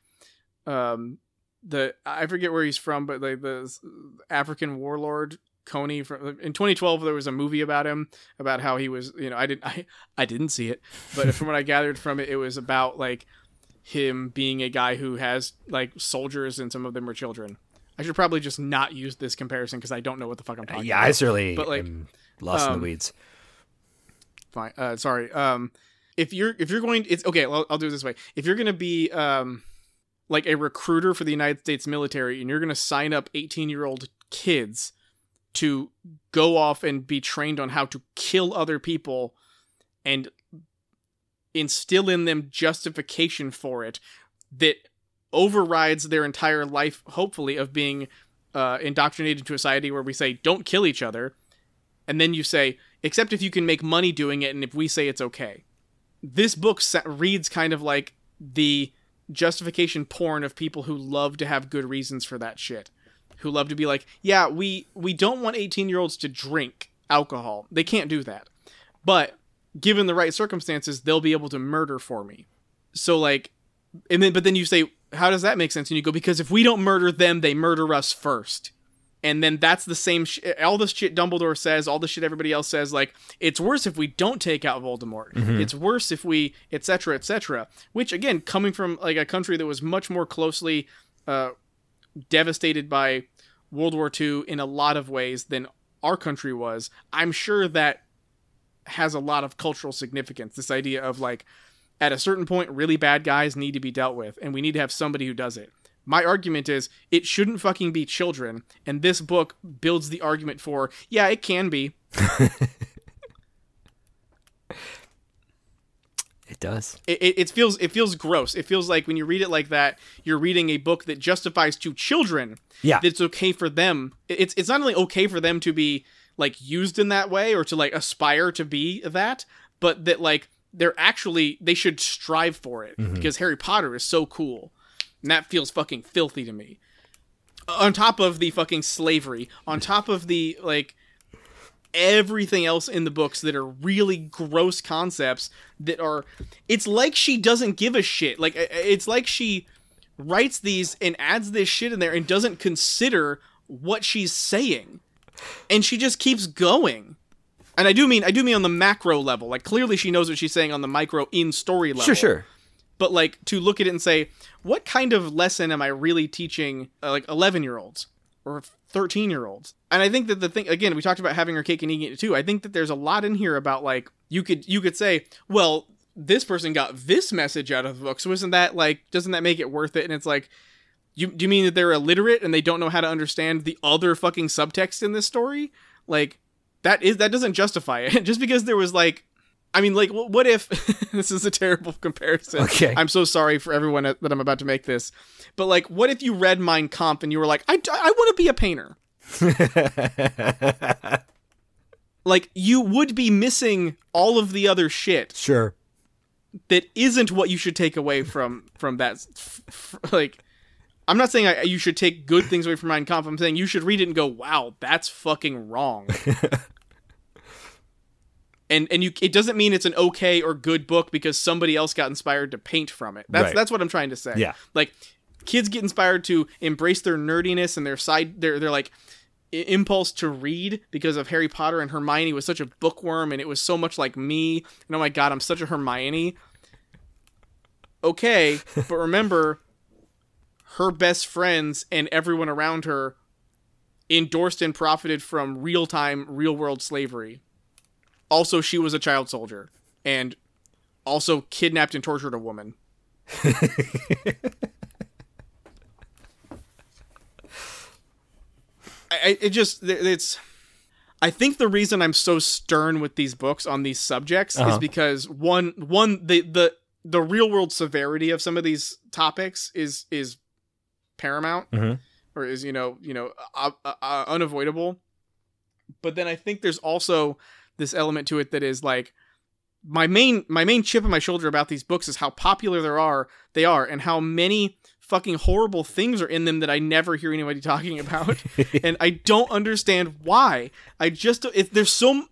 um the i forget where he's from but like the african warlord Kony from in 2012 there was a movie about him about how he was you know i didn't <laughs> i i didn't see it but from what i gathered from it it was about like him being a guy who has like soldiers and some of them are children. I should probably just not use this comparison because i don't know what the fuck i'm talking Yeah, about. I certainly But, like, am lost in um, the weeds. fine uh sorry um if you're if you're going it's okay I'll, I'll do it this way. If you're gonna be um like a recruiter for the united states military and you're gonna sign up 18 year old kids to go off and be trained on how to kill other people and instill in them justification for it that overrides their entire life hopefully of being uh, indoctrinated into a society where we say don't kill each other. And then you say except if you can make money doing it and if we say it's okay. This book sa- reads kind of like the justification porn of people who love to have good reasons for that shit who love to be like yeah we we don't want 18 year olds to drink alcohol they can't do that but given the right circumstances they'll be able to murder for me so like and then but then you say how does that make sense and you go because if we don't murder them they murder us first and then that's the same sh- all the shit Dumbledore says, all the shit everybody else says. Like it's worse if we don't take out Voldemort. It's worse if we, etc., etc. Which again, coming from like a country that was much more closely uh, devastated by World War II in a lot of ways than our country was, I'm sure that has a lot of cultural significance. This idea of like, at a certain point, really bad guys need to be dealt with, and we need to have somebody who does it. My argument is it shouldn't fucking be children, and this book builds the argument for yeah, it can be. <laughs> does. It, it, it feels it feels gross. It feels like when you read it like that, you're reading a book that justifies to children Yeah. that it's okay for them. It's it's not only okay for them to be like used in that way or to like aspire to be that, but that like they're actually they should strive for it mm-hmm. because Harry Potter is so cool. And that feels fucking filthy to me. On top of the fucking slavery, on top of the like everything else in the books that are really gross concepts that are it's like she doesn't give a shit. Like it's like she writes these and adds this shit in there and doesn't consider what she's saying. And she just keeps going. And I do mean I do mean on the macro level. Like clearly she knows what she's saying on the micro in story level Sure, sure. but like to look at it and say what kind of lesson am i really teaching uh, like 11 year olds or 13 year olds and i think that the thing again we talked about having her cake and eating it too. I think that there's a lot in here about like you could you could say well this person got this message out of the book so isn't that like doesn't that make it worth it? And it's like you do you mean that they're illiterate and they don't know how to understand the other fucking subtext in this story? Like that is that doesn't justify it. <laughs> Just because there was like I mean, like, what if <laughs> this is a terrible comparison? Okay. I'm so sorry for everyone that I'm about to make this, but like, what if you read Mein Kampf and you were like, I, I want to be a painter? <laughs> Like, you would be missing all of the other shit sure. that isn't what you should take away from from that. like, I'm not saying I, you should take good things away from Mein Kampf. I'm saying you should read it and go, "Wow, that's fucking wrong." <laughs> and and you, it doesn't mean it's an okay or good book because somebody else got inspired to paint from it. That's Right. that's what I'm trying to say. Yeah. like kids get inspired to embrace their nerdiness and their side, their their like impulse to read because of Harry Potter and Hermione was such a bookworm and it was so much like me. And oh my god, I'm such a Hermione. Okay, <laughs> but remember, her best friends and everyone around her endorsed and profited from real time, real world slavery. Also, she was a child soldier and also kidnapped and tortured a woman. I, it just it's I think the reason I'm so stern with these books on these subjects is Uh-huh. because one one the the the real world severity of some of these topics is is paramount Mhm. or is you know you know uh, uh, uh, unavoidable. But then I think there's also this element to it that is like my main my main chip on my shoulder about these books is how popular there are they are and how many fucking horrible things are in them that I never hear anybody <laughs> talking about <laughs> and I don't understand why. I just if there's so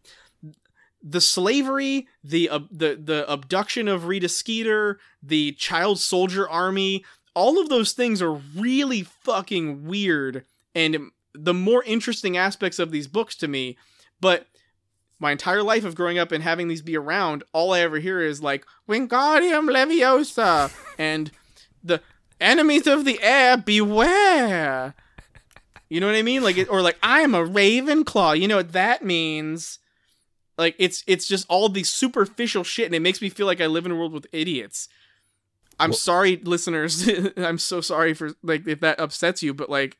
the slavery, the uh, the the abduction of Rita Skeeter, the child soldier army, all of those things are really fucking weird and the more interesting aspects of these books to me, but my entire life of growing up and having these be around, all I ever hear is like Wingardium Leviosa <laughs> and the enemies of the heir beware. You know what I mean? Like, it, or like I am a Ravenclaw. You know what that means? Like, it's it's just all these superficial shit, and it makes me feel like I live in a world with idiots. I'm Well- sorry, listeners. <laughs> I'm so sorry for like if that upsets you, but like,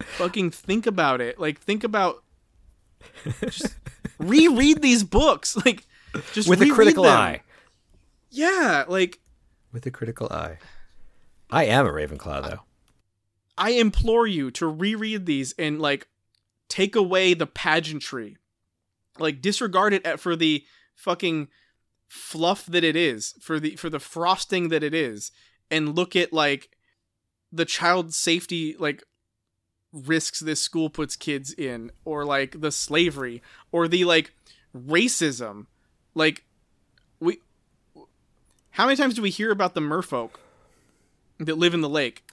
fucking think about it. Like, think about just <laughs> reread these books. Like, just with a critical them. eye. Yeah, like With a critical eye. I am a Ravenclaw, though. I implore you to reread these and like take away the pageantry. Like disregard it for the fucking fluff that it is, for the for the frosting that it is and look at like the child safety like risks this school puts kids in or like the slavery or the like racism. Like we how many times do we hear about the merfolk that live in the lake?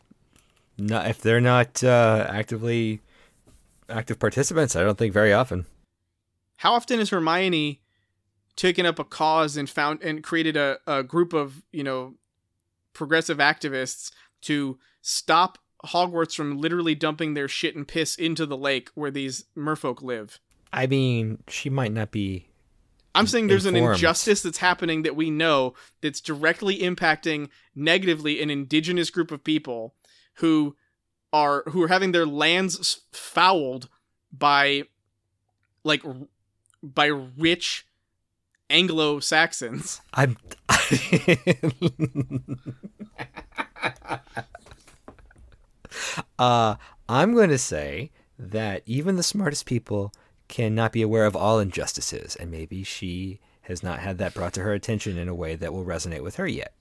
Not if they're not uh, actively active participants. I don't think very often. how often has Hermione taken up a cause and found and created a, a group of you know progressive activists to stop Hogwarts from literally dumping their shit and piss into the lake where these merfolk live? I mean, she might not be. I'm saying there's an injustice that's happening that we know that's directly impacting negatively an indigenous group of people who are who are having their lands fouled by like by rich Anglo Saxons. I'm. <laughs> <laughs> <laughs> uh, I'm going to say that even the smartest people cannot be aware of all injustices, and maybe she has not had that brought to her attention in a way that will resonate with her yet.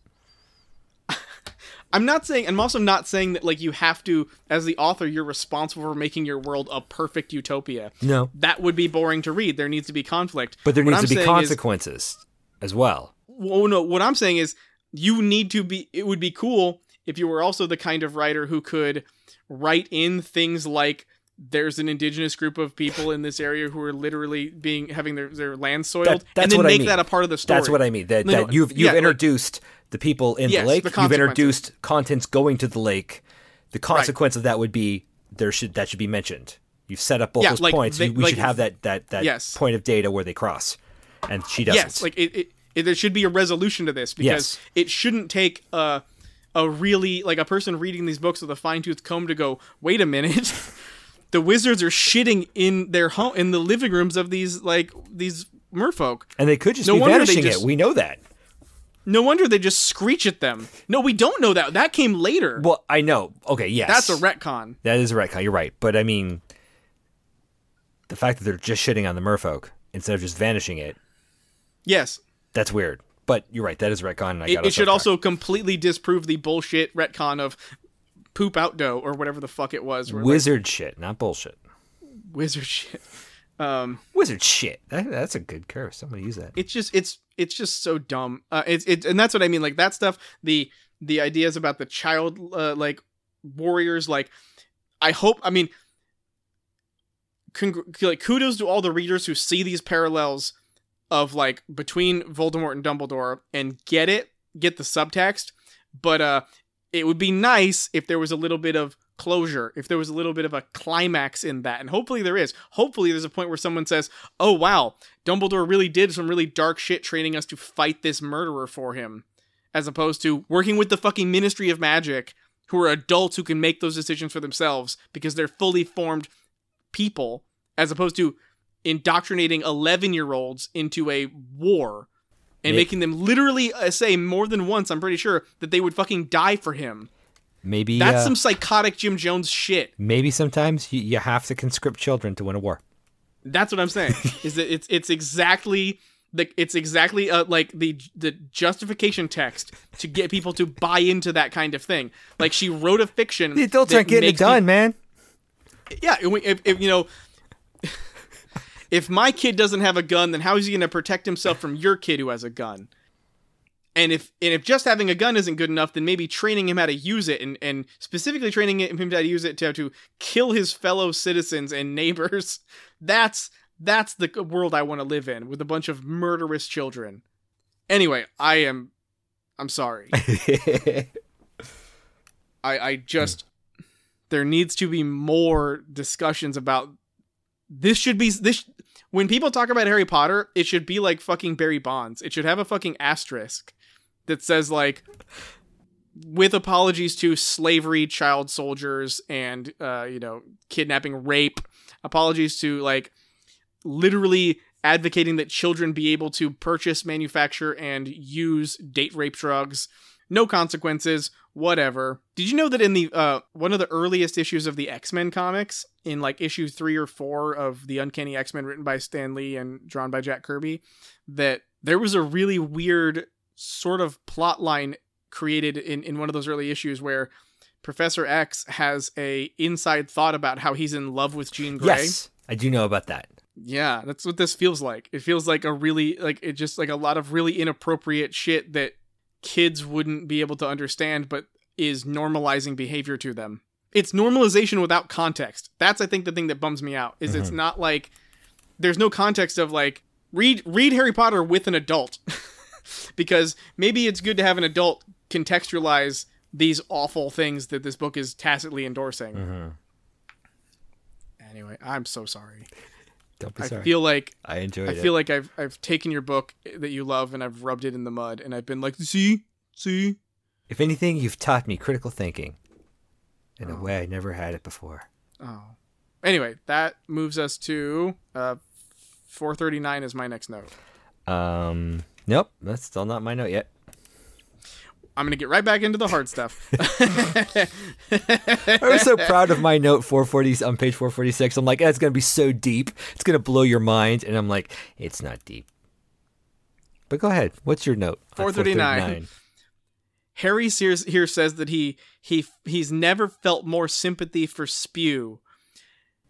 <laughs> I'm not saying I'm also not saying that like you have to as the author you're responsible for making your world a perfect utopia. No, That would be boring to read. There needs to be conflict. but there What needs I'm to be saying is- consequences as well. well, no, what I'm saying is you need to be. It would be cool if you were also the kind of writer who could write in things like there's an indigenous group of people in this area who are literally being having their, their land soiled, That- that's and then what I make mean. that a part of the story. That's what I mean. That, that you've you've yeah, like- introduced the people in Yes, the lake. the you've introduced contents going to the lake. The consequence of that would be there should that should be mentioned. You've set up both Yeah, those like, points. they- we like- should have that that that Yes. point of data where they cross, and she doesn't. Yes, like it, it, it. There should be a resolution to this because Yes. it shouldn't take a a really like a person reading these books with a fine tooth comb to go. Wait a minute. <laughs> The wizards are shitting in their home in the living rooms of these like these merfolk. and they could just No be vanishing just- it. We know that. No wonder they just screech at them. No, we don't know that. That came later. Well, I know. Okay, yes, That's a retcon. that is a retcon. You're right, but I mean, the fact that they're just shitting on the merfolk instead of just vanishing it. Yes. That's weird. But you're right. That is retcon. And I It, it should also completely disprove the bullshit retcon of poop out dough or whatever the fuck it was. where, like, wizard shit, not bullshit. wizard shit. <laughs> Um, Wizard shit. That, that's a good curse. Somebody use that. it's just it's it's just so dumb. Uh, it's it and that's what I mean. Like that stuff. The the ideas about the child uh, like warriors. Like I hope. I mean, congr- like kudos to all the readers who see these parallels of like between Voldemort and Dumbledore and get it, get the subtext. But uh, it would be nice if there was a little bit of closure, if there was a little bit of a climax in that, and hopefully there is. Hopefully there's a point where someone says, "Oh wow, Dumbledore really did some really dark shit, training us to fight this murderer for him," as opposed to working with the fucking Ministry of Magic, who are adults who can make those decisions for themselves because they're fully formed people, as opposed to indoctrinating 11 year olds into a war and May- making them literally uh, say more than once, I'm pretty sure, that they would fucking die for him. Maybe That's uh, some psychotic Jim Jones shit. maybe sometimes you, you have to conscript children to win a war. That's what I'm saying. <laughs> is that it's it's exactly the it's exactly uh, like the the justification text to get people to buy into that kind of thing. Like she wrote a fiction. The adults aren't getting it done, man. yeah, if, if you know. If my kid doesn't have a gun, then how is he going to protect himself from your kid who has a gun? And if and if just having a gun isn't good enough, then maybe training him how to use it, and, and specifically training him how to use it to to kill his fellow citizens and neighbors. <laughs> That's that's the world I want to live in with a bunch of murderous children. Anyway, I am I'm sorry. <laughs> I I just there needs to be more discussions about this should be this when people talk about Harry Potter, it should be like fucking Barry Bonds. It should have a fucking asterisk that says like with apologies to slavery, child soldiers, and uh, you know, kidnapping, rape. Apologies to like literally advocating that children be able to purchase, manufacture, and use date rape drugs. No consequences, whatever. Did you know that in the uh, one of the earliest issues of the X Men comics, in like issue three or four of the Uncanny X Men, written by Stan Lee and drawn by Jack Kirby, that there was a really weird sort of plot line created in, in one of those early issues where Professor X has a inside thought about how he's in love with Jean Grey. yes, I do know about that. Yeah, that's what this feels like. It feels like a really like it just like a lot of really inappropriate shit that kids wouldn't be able to understand but is normalizing behavior to them. It's normalization without context. That's I think the thing that bums me out is it's mm-hmm. not like there's no context of like read read Harry Potter with an adult. <laughs> because maybe it's good to have an adult contextualize these awful things that this book is tacitly endorsing. Mm-hmm. Anyway, I'm so sorry. Don't be I sorry. feel like I enjoyed I it. feel like I've I've taken your book that you love and I've rubbed it in the mud and I've been like, see, see. if anything, you've taught me critical thinking in a way I never had it before. Oh. Anyway, that moves us to uh, 439 is my next note. Um, nope, that's still not my note yet. I'm gonna get right back into the hard stuff. <laughs> I was so proud of my note 440 on page 446. I'm like, eh, it's gonna be so deep, it's gonna blow your mind, and I'm like, it's not deep. But go ahead. What's your note? on 439. Harry Sears here says that he he he's never felt more sympathy for Spew,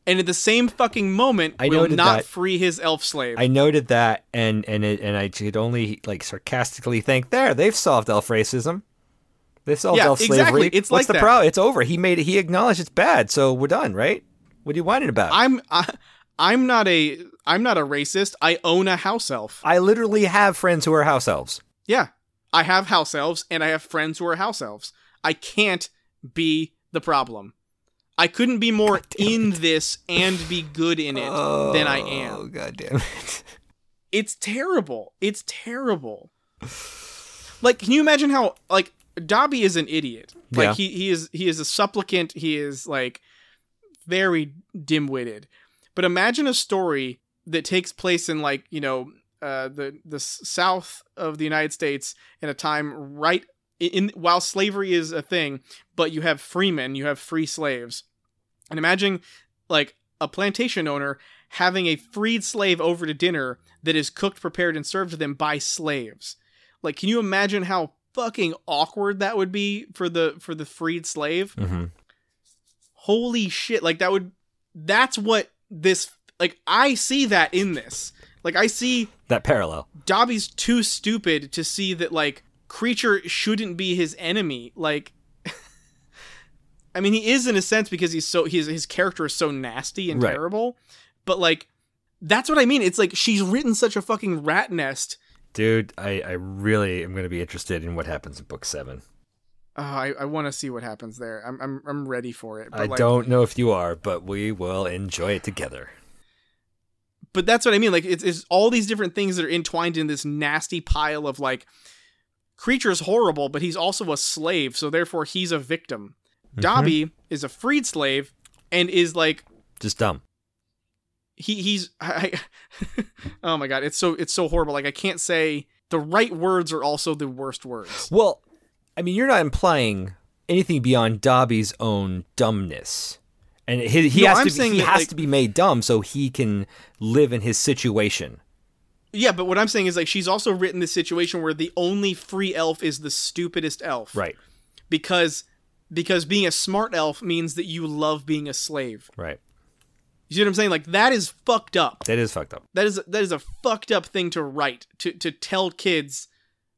and at the same fucking moment I will not that. free his elf slave. I noted that, and and it, and I could only like sarcastically think, there, they've solved elf racism. They've solved Yeah, elf exactly. slavery. It's What's like the that. problem? It's over. He made it. He acknowledged it's bad, so we're done, right? What are you whining about? I, I'm I, I'm not a I'm not a racist. I own a house elf. I literally have friends who are house elves. Yeah, I have house elves, and I have friends who are house elves. I can't be the problem. I couldn't be more in this and be good in it than I am. Oh god damn it! It's terrible. It's terrible. Like, can you imagine how like Dobby is an idiot? Like Yeah. he he is he is a supplicant. He is like very dim-witted. But imagine a story that takes place in like you know uh, the the south of the United States in a time right in, in while slavery is a thing, but you have freemen, you have free slaves, and imagine like a plantation owner having a freed slave over to dinner that is cooked, prepared, and served to them by slaves. Like, can you imagine how fucking awkward that would be for the for the freed slave? hmm Holy shit! Like that would that's what this like I see that in this. Like I see That parallel. Dobby's too stupid to see that like creature shouldn't be his enemy. Like I mean he is in a sense because he's so his his character is so nasty and Right. terrible. But like that's what I mean. It's like she's written such a fucking rat nest. Dude, I, I really am going to be interested in what happens in book seven. Uh, I, I want to see what happens there. I'm I'm I'm ready for it. But I like, don't know if you are, but we will enjoy it together. but that's what I mean. Like it's, it's all these different things that are entwined in this nasty pile of like creature's horrible, but he's also a slave, so therefore he's a victim. Mm-hmm. Dobby is a freed slave and is like Just dumb. he he's I, <laughs> oh my god, it's so it's so horrible. Like I can't say the right words are also the worst words. Well, I mean, you're not implying anything beyond Dobby's own dumbness. And he, he No, has, I'm to, be, he that, has like- to be made dumb so he can live in his situation. Yeah, but what I'm saying is like she's also written this situation where the only free elf is the stupidest elf. Right, Because because being a smart elf means that you love being a slave. right. You see what I'm saying? Like that is fucked up. That is fucked up. That is that is a fucked up thing to write to to tell kids.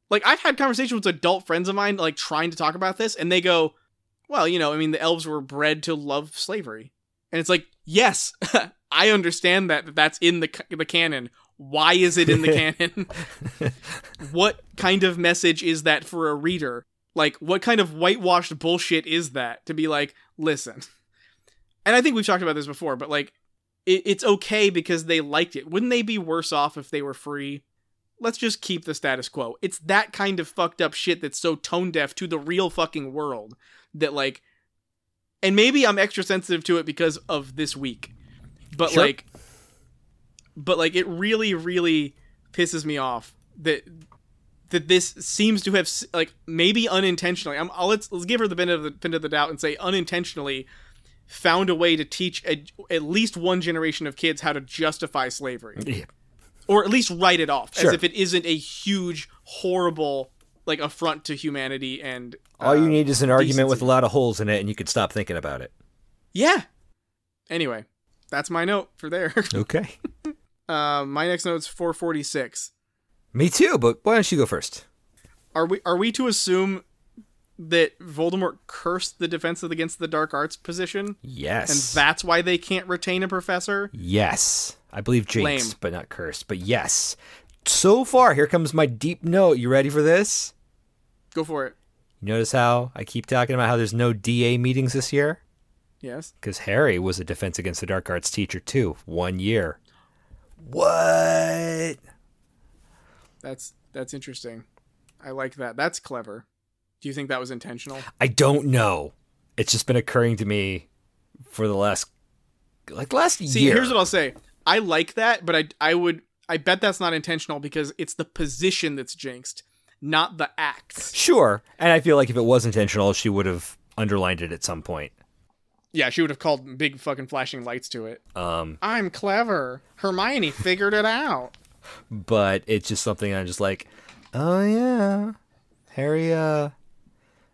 Like I've had conversations with adult friends of mine like trying to talk about this and they go, "Well, you know, I mean the elves were bred to love slavery." And it's like, "Yes, <laughs> I understand that that that's in the the canon. Why is it in the <laughs> canon? <laughs> what kind of message is that for a reader? Like what kind of whitewashed bullshit is that to be like, "Listen." And I think we've talked about this before, but like it, it's okay because they liked it. Wouldn't they be worse off if they were free? Let's just keep the status quo. It's that kind of fucked up shit that's so tone deaf to the real fucking world that like and maybe I'm extra sensitive to it because of this week. But Sure. like but like it really really pisses me off that that this seems to have like maybe unintentionally. I'm, I'll, let's let's give her the benefit of the, benefit of the doubt and say unintentionally found a way to teach a, at least one generation of kids how to justify slavery Yeah. or at least write it off Sure. as if it isn't a huge horrible like affront to humanity and All you uh, need is an argument with a lot of holes in it, and you could stop thinking about it. yeah anyway that's my note for there <laughs> Okay. uh, my next note note's 446 Me too, but why don't you go first? are we are we to assume that Voldemort cursed the defense against the dark arts position Yes. and that's why they can't retain a professor Yes. I believe Jinx, Lame. but not cursed. But yes. So far, here comes my deep note. You ready for this? go for it You notice how I keep talking about how there's no DA meetings this year? yes Because Harry was a Defense Against the Dark Arts teacher too. One year. What? That's that's interesting. I like that. That's clever. Do you think that was intentional? I don't know. it's just been occurring to me for the last like last year. See, year. here's what I'll say. I like that, but I I would I bet that's not intentional because it's the position that's jinxed, not the acts. Sure, and I feel like if it was intentional, she would have underlined it at some point. Yeah, she would have called big fucking flashing lights to it. Um, I'm clever. Hermione figured it out. But it's just something I'm just like, oh yeah, Harry. Uh,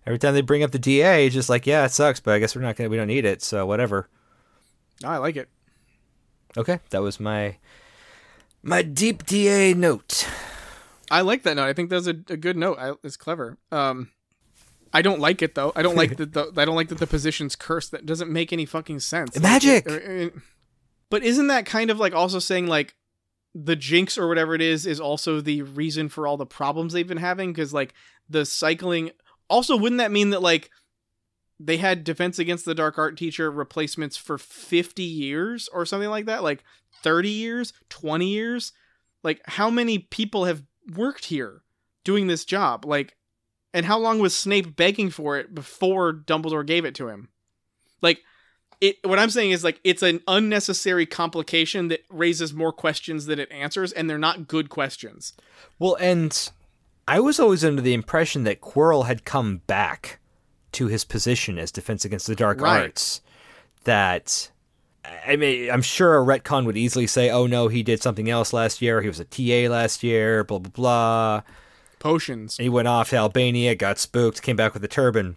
every time they bring up the DA, it's just like, yeah, it sucks, but I guess we're not gonna, we don't need it, so whatever. I like it. Okay, that was my my deep DA note. I like that note. I think that's a, a good note. I, it's clever. Um, I don't like it though. I don't like <laughs> that. The, I don't like that the position's cursed. That doesn't make any fucking sense. Magic! Like, uh, uh, but isn't that kind of like also saying like the jinx or whatever it is is also the reason for all the problems they've been having? Because like the cycling. Also, wouldn't that mean that like they had defense against the dark art teacher replacements for 50 years or something like that? Like 30 years, 20 years? Like how many people have worked here doing this job? Like and how long was Snape begging for it before Dumbledore gave it to him? Like it what I'm saying is like it's an unnecessary complication that raises more questions than it answers and they're not good questions. Well, and I was always under the impression that Quirrell had come back to his position as Defense Against the Dark Right. Arts. That I mean, I'm sure a retcon would easily say, "Oh no, he did something else last year. He was a TA last year." Blah blah blah. Potions. He went off to Albania, got spooked, came back with a turban.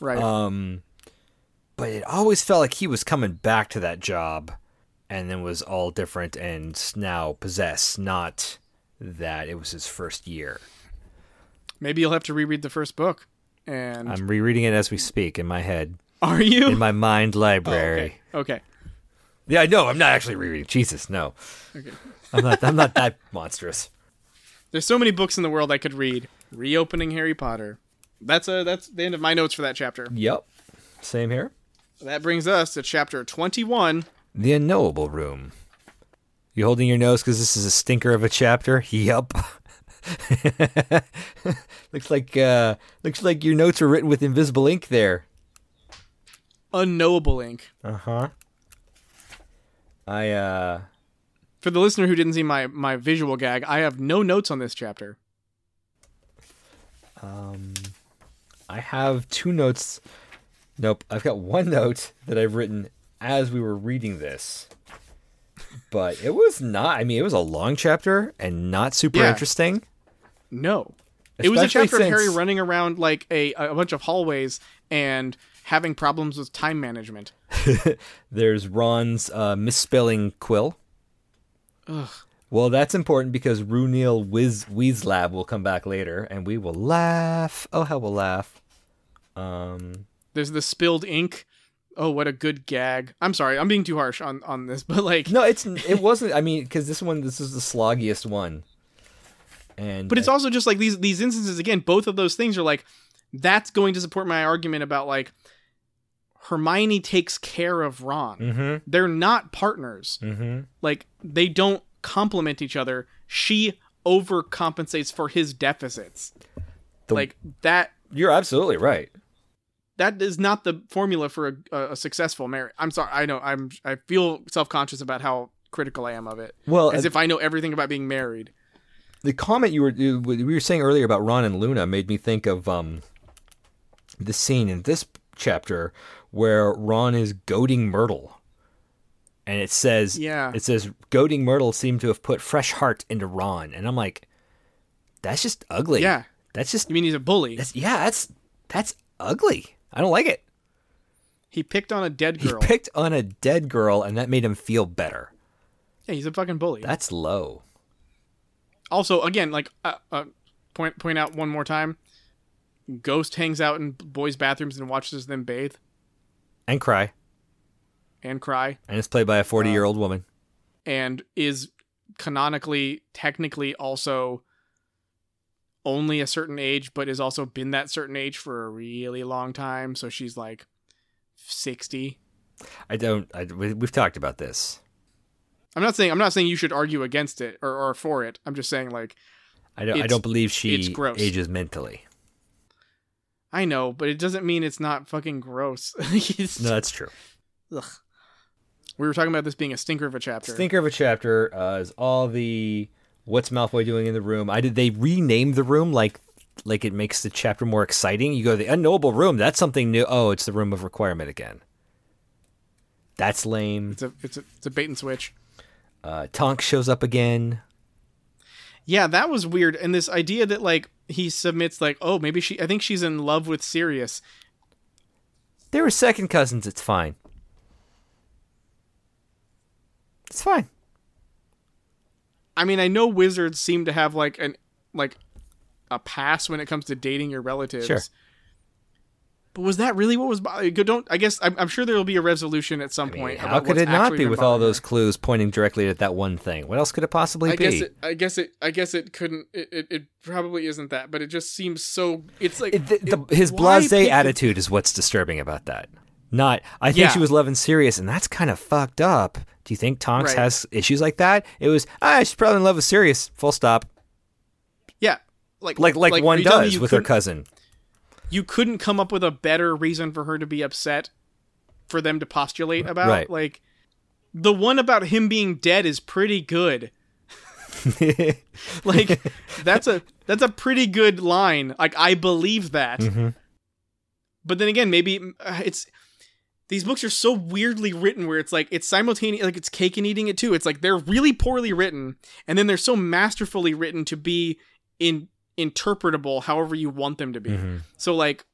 Right. Um, but it always felt like he was coming back to that job, and then was all different and now possessed. Not that it was his first year. Maybe you'll have to reread the first book. And I'm rereading it as we speak in my head, are you? in my mind Oh, library. okay. Okay. Yeah, I know. I'm not actually rereading. Jesus, no. Okay. I'm not. I'm not that <laughs> monstrous. There's so many books in the world I could read. Reopening Harry Potter. That's a that's the end of my notes for that chapter. Yep. Same here. That brings us to chapter 21. The unknowable room. You holding your nose because this is a stinker of a chapter? Yup. <laughs> looks like uh, looks like your notes are written with invisible ink there. Unknowable Ink. Uh huh. I uh, For the listener who didn't see my my visual gag, I have no notes on this chapter. um, I have two notes. Nope, I've got one note that I've written as we were reading this. But it was not. I mean, it was a long chapter and not super Yeah. interesting. No. it was a Especially chapter of Harry running around like a a bunch of hallways and having problems with time management. <laughs> There's Ron's uh, misspelling Quill. Ugh. Well, that's important because Runeel Wiz Weaslab will come back later, and we will laugh. Oh, how we'll laugh. Um, There's the spilled ink. Oh, what a good gag. I'm sorry, I'm being too harsh on on this, <laughs> but like no, it's it wasn't. I mean, because this one, this is the sloggiest one, and But it's also just like these these instances again. Both of those things are like that's going to support my argument about like Hermione takes care of Ron. Mm-hmm. They're not partners. Mm-hmm. Like they don't complement each other. She overcompensates for his deficits. The- like that You're absolutely right. That is not the formula for a, a, successful marriage. I'm sorry. I know. I'm. I feel self conscious about how critical I am of it. Well, As uh, if I know everything about being married. the comment you were you, we were saying earlier about Ron and Luna made me think of um the scene in this chapter where Ron is goading Myrtle. And it says Yeah. it says goading Myrtle seemed to have put fresh heart into Ron. And I'm like, that's just ugly. Yeah. That's just You mean he's a bully? that's yeah, that's that's ugly. I don't like it. He picked on a dead He girl. picked on a dead girl and that made him feel better. yeah, he's a fucking bully. That's low. also, again, like uh, uh, point point out one more time. Ghost hangs out in boys' bathrooms and watches them bathe And cry. and cry, And it's played by a 40 year old woman. and is canonically, technically, also only a certain age, but has also been that certain age for a really long time. So she's like sixty. I don't. I, we, we've talked about this. I'm not saying I'm not saying you should argue against it or, or for it. I'm just saying like I don't. I don't believe she ages mentally. I know, but it doesn't mean it's not fucking gross. <laughs> No, that's true. ugh. We were talking about this being a stinker of a chapter. Stinker of a chapter uh, is all the what's Malfoy doing in the room. I did they rename the room like like it makes the chapter more exciting. You go to the unknowable room. That's something new. Oh, it's the room of requirement again. That's lame. It's a it's a it's a bait and switch. Uh, Tonk shows up again. Yeah, that was weird. And this idea that like he submits like, oh, maybe she I think she's in love with Sirius. They were second cousins. It's fine. It's fine. I mean, I know wizards seem to have like an like a pass when it comes to dating your relatives. Sure. But was that really what was? bo- Don't I guess I'm, I'm sure there will be a resolution at some I mean, point. how could it not be with all those clues pointing directly at that one thing? What else could it possibly I be? guess it. I guess it. I guess it couldn't. It, it, it probably isn't that. But it just seems so. It's like It- the, the, his blasé attitude is what's disturbing about that. Not, I think Yeah. she was loving Sirius, and that's kind of fucked up. Do you think Tonks Right. has issues like that? It was, ah, she's probably in love with Sirius. Full stop. Yeah, like Like like, are one you telling me does with her cousin. You couldn't come up with a better reason for her to be upset, for them to postulate about. Right. Like the one about him being dead is pretty good. <laughs> like that's a that's a pretty good line like i believe that Mhm. but then again maybe uh, it's these books are so weirdly written where it's like it's simultaneous like it's cake and eating it too it's like they're really poorly written and then they're so masterfully written to be in interpretable however you want them to be Mhm. so like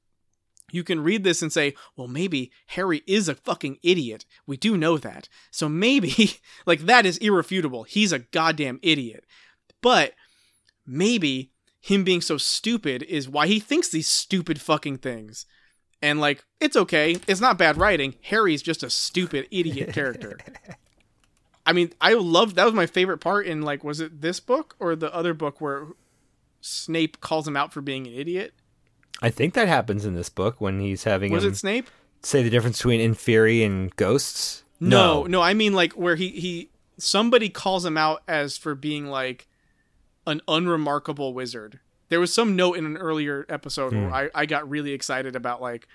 you can read this and say, well, maybe Harry is a fucking idiot. We do know that. So maybe, <laughs> like, that is irrefutable. He's a goddamn idiot. But maybe him being so stupid is why he thinks these stupid fucking things. And, like, it's okay. It's not bad writing. Harry's just a stupid idiot <laughs> character. I mean, I loved that was my favorite part in, like, was it this book or the other book where Snape calls him out for being an idiot? I think that happens in this book when he's having a Was it Snape? say the difference between Inferi and ghosts. No, no, I mean like where he he somebody calls him out as for being like an unremarkable wizard. There was some note in an earlier episode Hmm. where I, I got really excited about like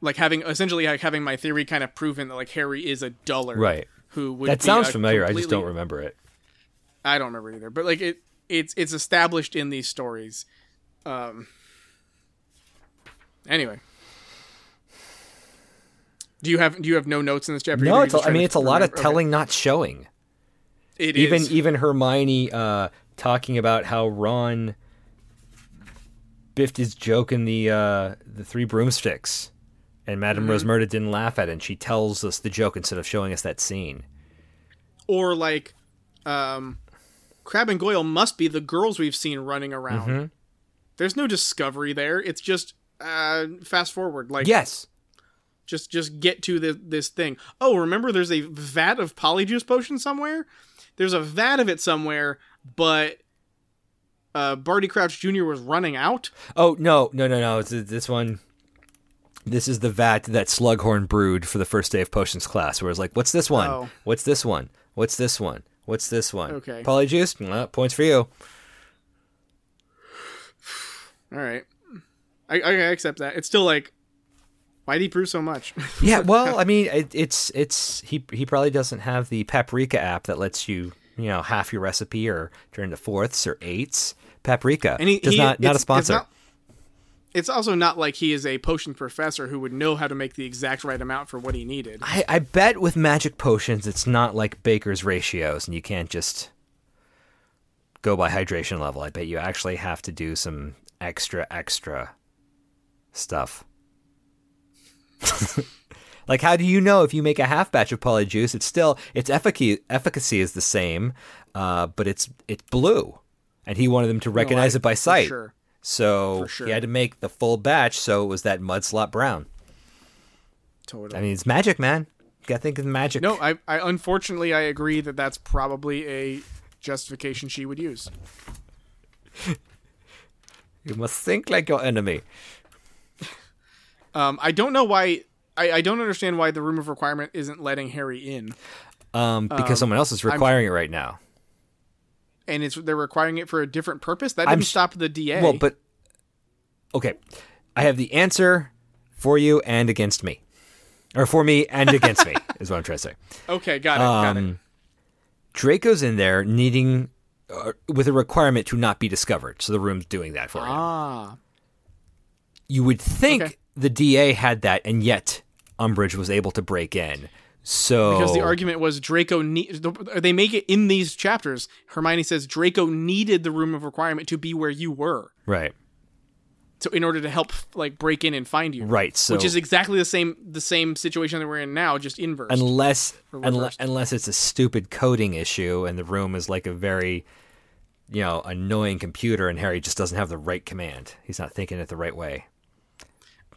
like having essentially like having my theory kind of proven that like Harry is a dullard. Right. Who would That sounds familiar. I just don't remember it. I don't remember either. But like it it's it's established in these stories. Um anyway. Do you have do you have no notes in this chapter? No, it's a, I mean it's a lot of remember? Okay. telling, not showing. It even is. even Hermione uh, talking about how Ron biffed his joke in the uh, the three broomsticks, and Madame Mm-hmm. Rosmerta didn't laugh at it. and She tells us the joke instead of showing us that scene. or like um Crabbe and goyle must be the girls we've seen running around Mhm. there's no discovery there it's just uh fast forward like Yes, just just get to the, this thing oh remember there's a vat of polyjuice potion somewhere there's a vat of it somewhere but uh barty crouch jr was running out Oh no, no, no, no! It's this one. This is the vat that Slughorn brewed for the first day of potions class. Where it's like, "What's this one? Oh. What's this one? What's this one? What's this one?" Okay. Polyjuice. Well, points for you. all right I, I accept that it's still like why did he brew so much <laughs> Yeah. Well, I mean, it, it's it's he he probably doesn't have the Paprika app that lets you you know half your recipe or turn to fourths or eights. Paprika. And he, does he- not not a sponsor. It's, not- it's also not like he is a potion professor who would know how to make the exact right amount for what he needed. I, I bet with magic potions, it's not like Baker's ratios, and you can't just go by hydration level. I bet you actually have to do some extra, extra stuff. <laughs> like, how do you know if you make a half batch of polyjuice, it's still its efficacy efficacy is the same, uh, but it's it's blue, and he wanted them to recognize I- it by for sight. Sure. So sure. he had to make the full batch, so it was that mud slot brown. Totally. I mean, it's magic, man. You gotta think of magic. no, I, I unfortunately I agree that that's probably a justification she would use. <laughs> You must think like your enemy. <laughs> Um, I don't know why. I, I don't understand why the room of requirement isn't letting Harry in, Um, because Um, someone else is requiring it right now. And it's they're requiring it for a different purpose. That I'm didn't sh- stop the DA. Well, but okay. I have the answer for you and against me, or for me and against me <laughs> is what I'm trying to say. Okay, got it. got it. Um, Draco's in there needing uh, with a requirement to not be discovered, so the room's doing that for him. Ah, You would think Okay. the DA had that, and yet Umbridge was able to break in. So because the argument was Draco. Ne- they make it in these chapters. Hermione says Draco needed the room of requirement to be where you were, right, so in order to help like break in and find you. right. So which is exactly the same the same situation that we're in now, just inverse. unless unless, unless it's a stupid coding issue and the room is like a very you know annoying computer and Harry just doesn't have the right command. He's not thinking it the right way.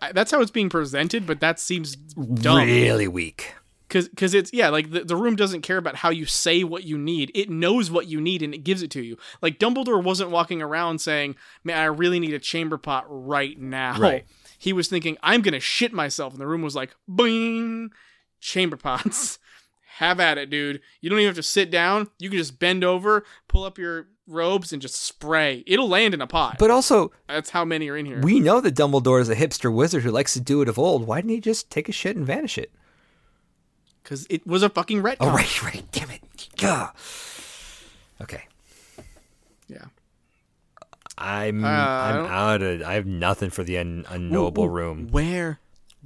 I- That's how it's being presented, but that seems dumb. Really weak. Cause, cause it's yeah, like the, the room doesn't care about how you say what you need. It knows what you need and it gives it to you. Like Dumbledore wasn't walking around saying, "Man, I really need a chamber pot right now." Right. He was thinking, "I'm gonna shit myself," and the room was like, "Bing, chamber pots. <laughs> Have at it, dude. You don't even have to sit down. You can just bend over, pull up your robes, and just spray. It'll land in a pot. But also, That's how many are in here. we know that Dumbledore is a hipster wizard who likes to do it of old. Why didn't he just take a shit and vanish it? Because it was a fucking retcon. Oh, <laughs> right, right. Damn it. Gah. Okay. Yeah. I'm Uh, I'm out of. I have nothing for the un, unknowable Ooh, ooh, room. Where,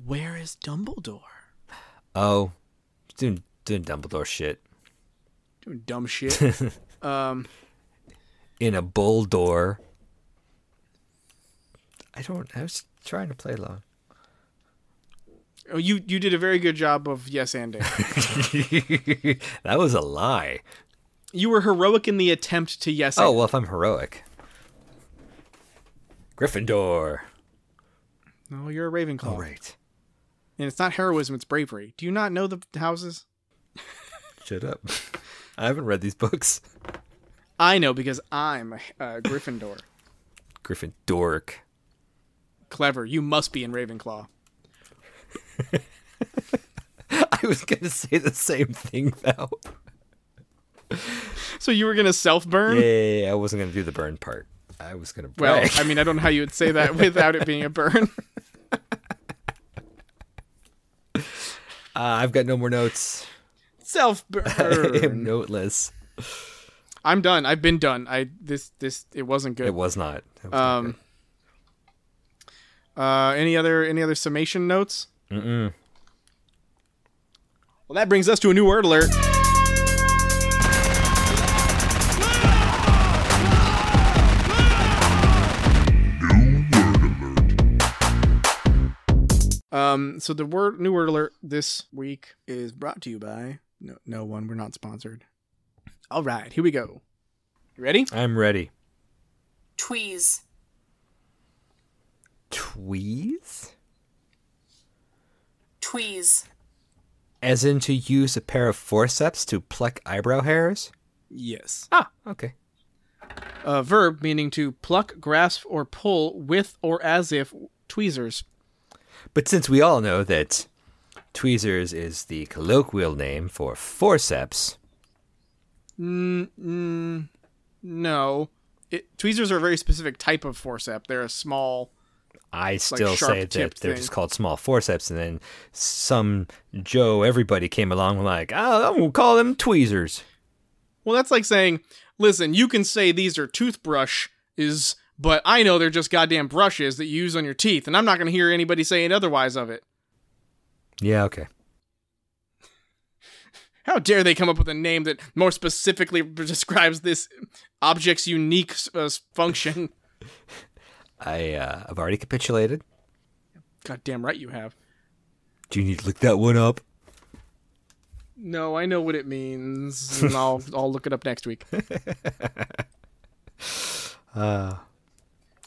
where is Dumbledore? Oh, doing doing Dumbledore shit Doing dumb shit. <laughs> um, in a bull door. I don't. I was trying to play along. Oh, you you did a very good job of yes anding. <laughs> that was a lie. you were heroic in the attempt to yes. Oh well, if I'm heroic, Gryffindor. no, you're a Ravenclaw. Oh right. And it's not heroism; it's bravery. Do you not know the houses? <laughs> Shut up. I haven't read these books. I know because I'm a uh, Gryffindor. Gryffindork. Clever. You must be in Ravenclaw. <laughs> I was gonna say the same thing though. So you were gonna self burn? Yeah, yeah, yeah, I wasn't gonna do the burn part. I was gonna Well. I mean, I don't know how you would say that without it being a burn. <laughs> uh, I've got no more notes. self burn. I <laughs> am noteless. I'm done. I've been done. I this this it wasn't good. It was not. It was not Um. Uh, any other any other summation notes? Good. Mm-mm. Well, that brings us to a new word alert. Um, so the word new word alert this week is brought to you by no no one. We're not sponsored. All right, here we go. You ready? I'm ready. Tweeze. Tweeze? Tweeze. As in to use a pair of forceps to pluck eyebrow hairs? Yes. Ah, okay. A verb meaning to pluck, grasp, or pull with or as if tweezers. But since we all know that tweezers is the colloquial name for forceps, Mm, mm, no. It, tweezers are a very specific type of forceps. They're a small. I still say that they're just called small forceps, and then some Joe everybody came along like, oh, I'm gonna call them tweezers. Well, that's like saying, listen, you can say these are toothbrush is, but I know they're just goddamn brushes that you use on your teeth, and I'm not going to hear anybody saying otherwise of it. Yeah, okay. <laughs> How dare they come up with a name that more specifically <laughs> describes this object's unique uh, function? <laughs> I uh, I've already capitulated. Goddamn right you have. Do you need to look that one up? No, I know what it means, and I'll <laughs> I'll look it up next week. <laughs> Uh,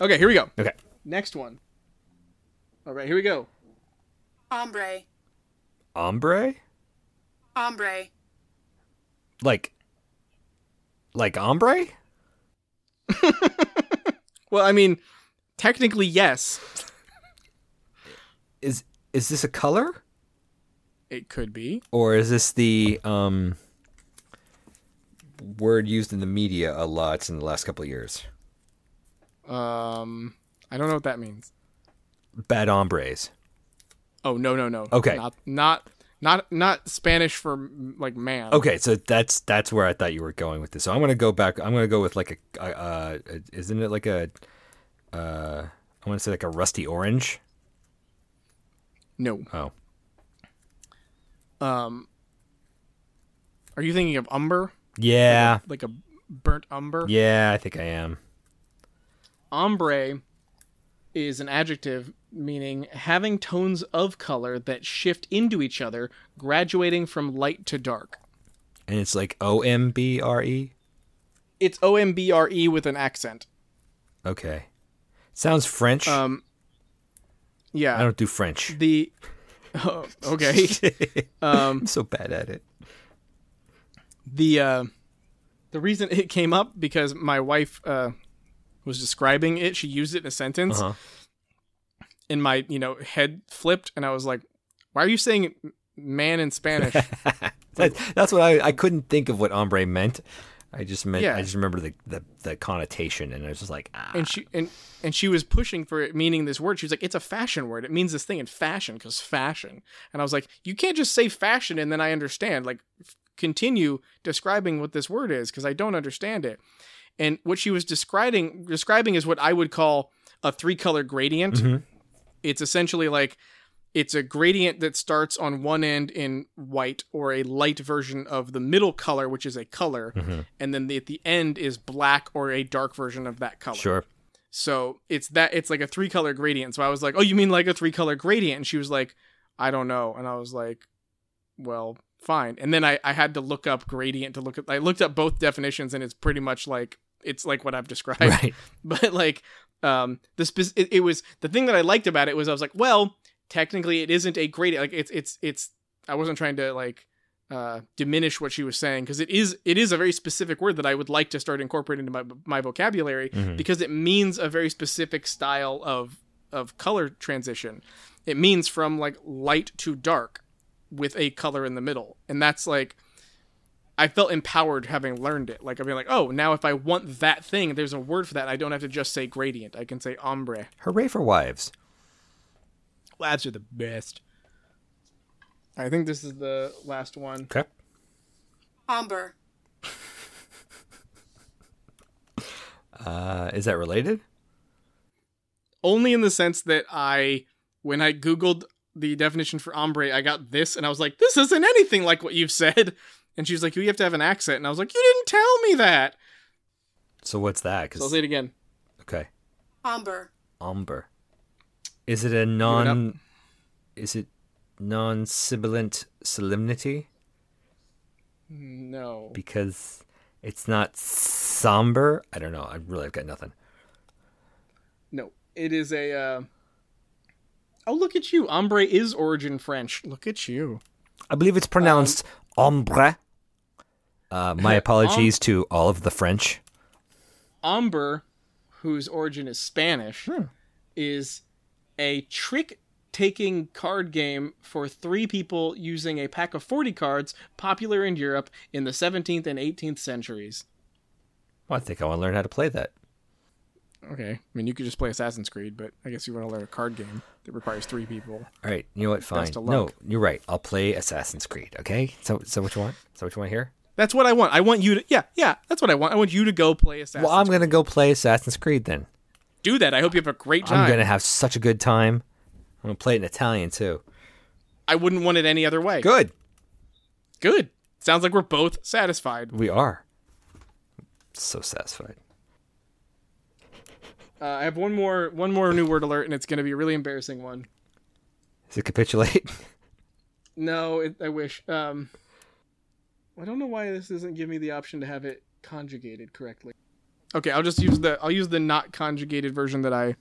Okay, here we go. okay. Next one. All right, here we go. Ombre. Ombre? Ombre. Like, like ombre? <laughs> Well, I mean, technically yes, Is is this a color it could be. or is this the um word used in the media a lot in the last couple of years? Um, I don't know what that means. bad hombres. Oh no no no. Okay. Not not not not Spanish for like man. Okay, so that's that's where I thought you were going with this. So I'm gonna go back. I'm gonna go with like a, a, uh, isn't it like a, uh, I want to say like a rusty orange. No. Oh, Um. Are you thinking of umber? yeah, Like a burnt umber? yeah. I think I am. Ombre is an adjective meaning having tones of color that shift into each other, graduating from light to dark. And it's like O M B R E. It's O M B R E with an accent. Okay, sounds French. Um. Yeah. I don't do French. the. <laughs> Oh, okay. <laughs> um. I'm so bad at it. the uh, the reason it came up because my wife uh, was describing it. She used it in a sentence, Uh-huh. and my you know head flipped, and I was like, "Why are you saying man in Spanish?" <laughs> That, that's what I I couldn't think of what hombre meant. I just meant Yeah. I just remember the, the the connotation, and I was just like, ah. and she and and she was pushing for it meaning this word. She was like, "It's a fashion word. It means this thing in fashion because fashion." And I was like, "You can't just say fashion and then I understand. Like, f- continue describing what this word is because I don't understand it." And what she was describing describing is what I would call a three color gradient. Mhm. It's essentially like it's a gradient that starts on one end in white or a light version of the middle color, which is a color, Mhm. and then the, at the end is black or a dark version of that color. sure. So it's that it's like a three color gradient. So I was like, "Oh, you mean like a three color gradient?" And she was like, "I don't know." And I was like, "Well, fine." And then I I had to look up gradient to look at. I looked up both definitions, and it's pretty much like it's like what I've described. Right. <laughs> But like, um, the spec- it, it was the thing that I liked about it was I was like, well, technically it isn't a gradient. Like it's it's it's. I wasn't trying to like uh diminish what she was saying because it is it is a very specific word that I would like to start incorporating into my my vocabulary Mhm. because it means a very specific style of of color transition. It means from like light to dark with a color in the middle. And that's like I felt empowered having learned it. Like I'd be like, "Oh, now if I want that thing, there's a word for that. I don't have to just say gradient. I can say ombre." Hooray for wives. Lads are the best. I think this is the last one. Okay. Amber. <laughs> Uh, is that related? Only in the sense that I when I googled the definition for ombre, I got this and I was like, "This isn't anything like what you've said." <laughs> And she was like, "You have to have an accent." And I was like, "You didn't tell me that." So what's that? 'Cause- So I'll say it again. okay. Amber. Umber. Is it a non? Is it non-sibilant solemnity? No. Because it's not somber. I don't know. I really have got nothing. No. It is a uh Oh, look at you. Ombre is origin French. Look at you. I believe it's pronounced ombre. Uh, my <laughs> apologies to all of the French. Ombre, whose origin is Spanish, is a trick taking card game for three people using a pack of 40 cards popular in Europe in the 17th and 18th centuries. Well, I think I want to learn how to play that. Okay. I mean, you could just play Assassin's Creed, but I guess you want to learn a card game that requires three people. All right, you know what? Fine. No, you're right. I'll play Assassin's Creed. Okay. So, so what you want? So what you want here? That's what I want. I want you to Yeah, yeah, that's what I want. I want you to go play Assassin's Well, I'm gonna go play Assassin's Creed then. Do that. I hope you have a great time. I'm gonna have such a good time. I'm gonna play it in Italian too. I wouldn't want it any other way. Good. Good. Sounds like we're both satisfied. We are. So satisfied. Uh, I have one more one more new word alert, and it's going to be a really embarrassing one. Is it capitulate? <laughs> No, it, I wish. Um, I don't know why this doesn't give me the option to have it conjugated correctly. Okay, I'll just use the I'll use the not conjugated version that I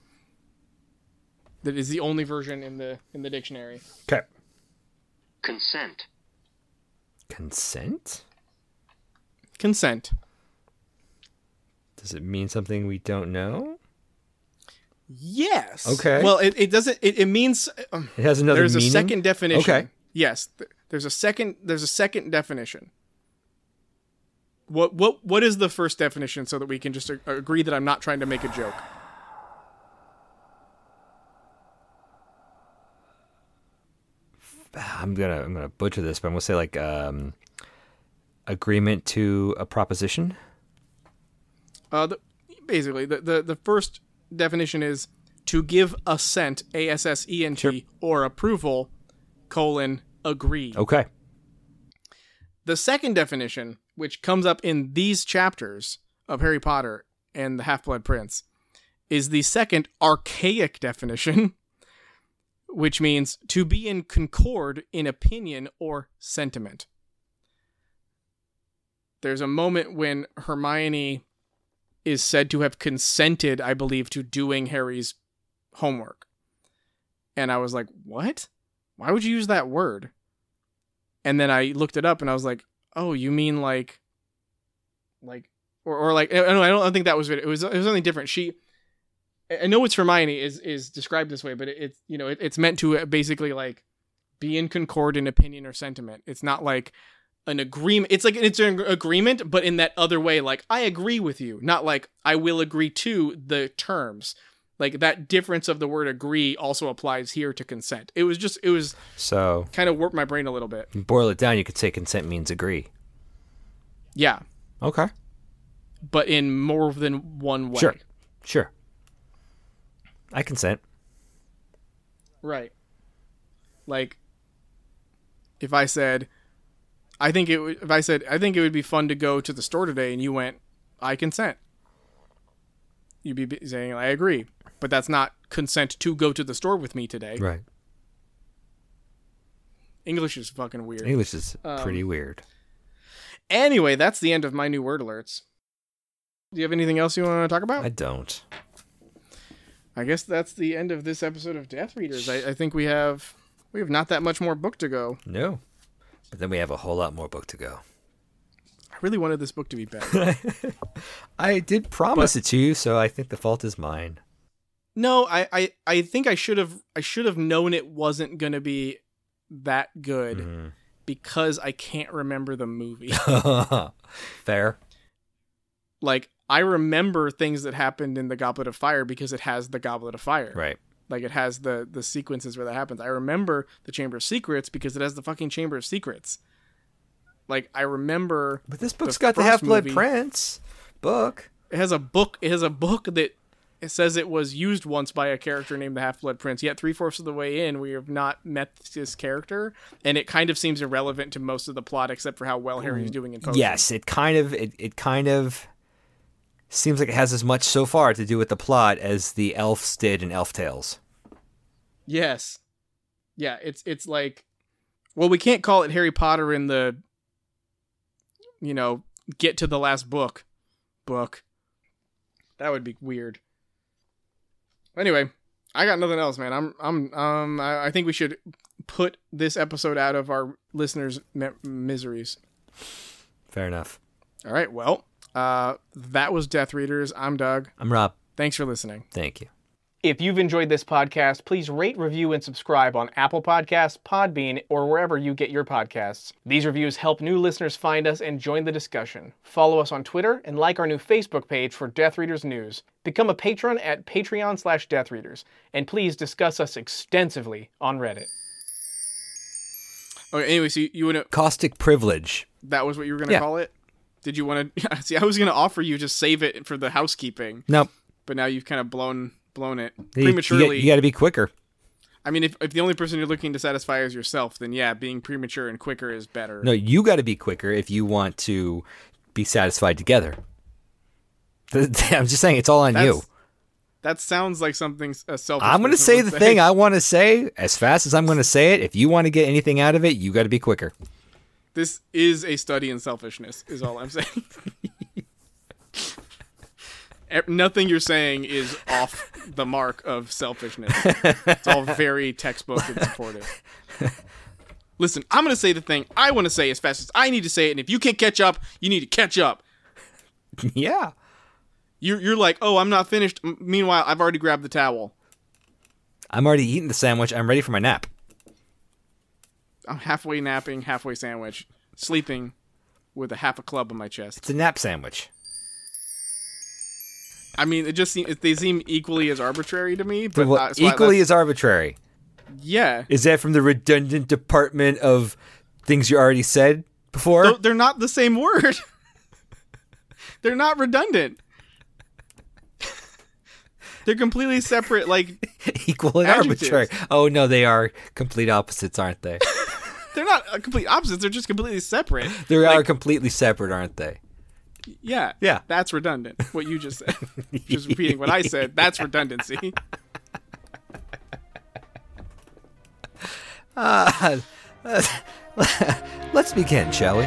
that is the only version in the in the dictionary. Okay. consent, Consent? Consent. Does it mean something we don't know? Yes. Okay. Well, it, it doesn't. It, it means um, It has another meaning. there's meaning. a second definition. Okay. Yes, th- there's a second. There's a second definition. What what what is the first definition so that we can just a- agree that I'm not trying to make a joke? I'm gonna I'm gonna butcher this, but I'm gonna say like um, agreement to a proposition. Uh, the, basically, the, the the first definition is to give assent, a s s e n t, or approval, colon agree. Okay. The second definition, which comes up in these chapters of Harry Potter and the Half Blood Prince, is the second archaic definition, <laughs> which means to be in concord in opinion or sentiment. There's a moment when Hermione is said to have consented, I believe, to doing Harry's homework. And I was like, what? Why would you use that word? And then I looked it up and I was like, oh, you mean like, like, or, or like, I don't, I don't think that was it. It was, it was something different. She, I know it's Hermione is, is described this way, but it, it's, you know, it, it's meant to uh, basically like be in concord in opinion or sentiment. It's not like an agreement. It's like it's an agreement, but in that other way, like I agree with you, not like I will agree to the terms. Like that difference of the word agree also applies here to consent. It was just it was So kind of warped my brain a little bit. boil it down, you could say consent means agree. Yeah, Okay. but in more than one way. Sure. Sure. I consent. Right. Like if I said I think it would if I said I think it would be fun to go to the store today and you went I consent. You'd be saying I agree, but that's not consent to go to the store with me today. Right. English is fucking weird. English is Um, pretty weird. Anyway, that's the end of my new word alerts. Do you have anything else you want to talk about? I don't. I guess that's the end of this episode of Death Readers. I, I think we have we have not that much more book to go. No. But then we have a whole lot more book to go. I really wanted this book to be better. <laughs> I did promise it to you, so I think the fault is mine. No, I, I I think I should have I should have known it wasn't gonna be that good Mm-hmm. because I can't remember the movie. <laughs> Fair. like I remember things that happened in the Goblet of Fire because it has the Goblet of Fire. Right. Like it has the the sequences where that happens. I remember the Chamber of Secrets because it has the fucking Chamber of Secrets. Like I remember But this book's The got the Half Blood Prince book. it has a book. It has a book that it says it was used once by a character named the Half Blood Prince. Yet three fourths of the way in, we have not met this character, and it kind of seems irrelevant to most of the plot, except for how well Harry's mm, doing in potions. Yes, it kind of it, it kind of seems like it has as much so far to do with the plot as the elves did in Elf Tales. Yes. Yeah, it's it's like well, we can't call it Harry Potter in the you know, get to the last book book. That would be weird. Anyway, I got nothing else, man. I'm I'm um I, I think we should put this episode out of our listeners' mi- miseries. Fair enough. All right, well, uh that was Death Readers. I'm Doug. I'm Rob. Thanks for listening. Thank you. If you've enjoyed this podcast, please rate, review, and subscribe on Apple Podcasts, Podbean, or wherever you get your podcasts. These reviews help new listeners find us and join the discussion. Follow us on Twitter and like our new Facebook page for Death Readers News. Become a patron at Patreon slash Death Readers, and please discuss us extensively on Reddit. Okay, anyway, so you want to, Caustic privilege. that was what you were going to Yeah. call it? Did you want to, <laughs> see, I was going to offer you just save it for the housekeeping, Nope. but now you've kind of blown blown it You- you, prematurely. got to be quicker. I mean, if, if the only person you're looking to satisfy is yourself, then yeah, being premature and quicker is better. No, you got to be quicker if you want to be satisfied together. <laughs> I'm just saying, it's all on you. That sounds like something a selfish. I'm going to say the thing I want to say as fast as I'm going to say it. If you want to get anything out of it, you got to be quicker. This is a study in selfishness. Is all I'm saying. <laughs> Nothing you're saying is off <laughs> the mark of selfishness. It's all very textbook and supportive. Listen, I'm going to say the thing I want to say as fast as I need to say it, and if you can't catch up, you need to catch up. <laughs> yeah. You're, you're like, oh, I'm not finished. M- Meanwhile, I've already grabbed the towel. I'm already eating the sandwich. I'm ready for my nap. I'm halfway napping, halfway sandwich, sleeping with a half a club on my chest. It's a nap sandwich. I mean, it just seem, they seem equally as arbitrary to me. But Well, uh, so equally as arbitrary. Yeah. Is that from the redundant department of things you already said before? They're not the same word. <laughs> they're not redundant. they're completely separate. Like <laughs> Equal and Adjectives. arbitrary. Oh no, they are complete opposites, aren't they? <laughs> they're not uh, complete opposites. They're just completely separate. They Like, are completely separate, aren't they? Yeah. Yeah. That's redundant. What you just said. <laughs> just repeating what I said. That's redundancy. <laughs> Ah, <laughs> let's begin, shall we?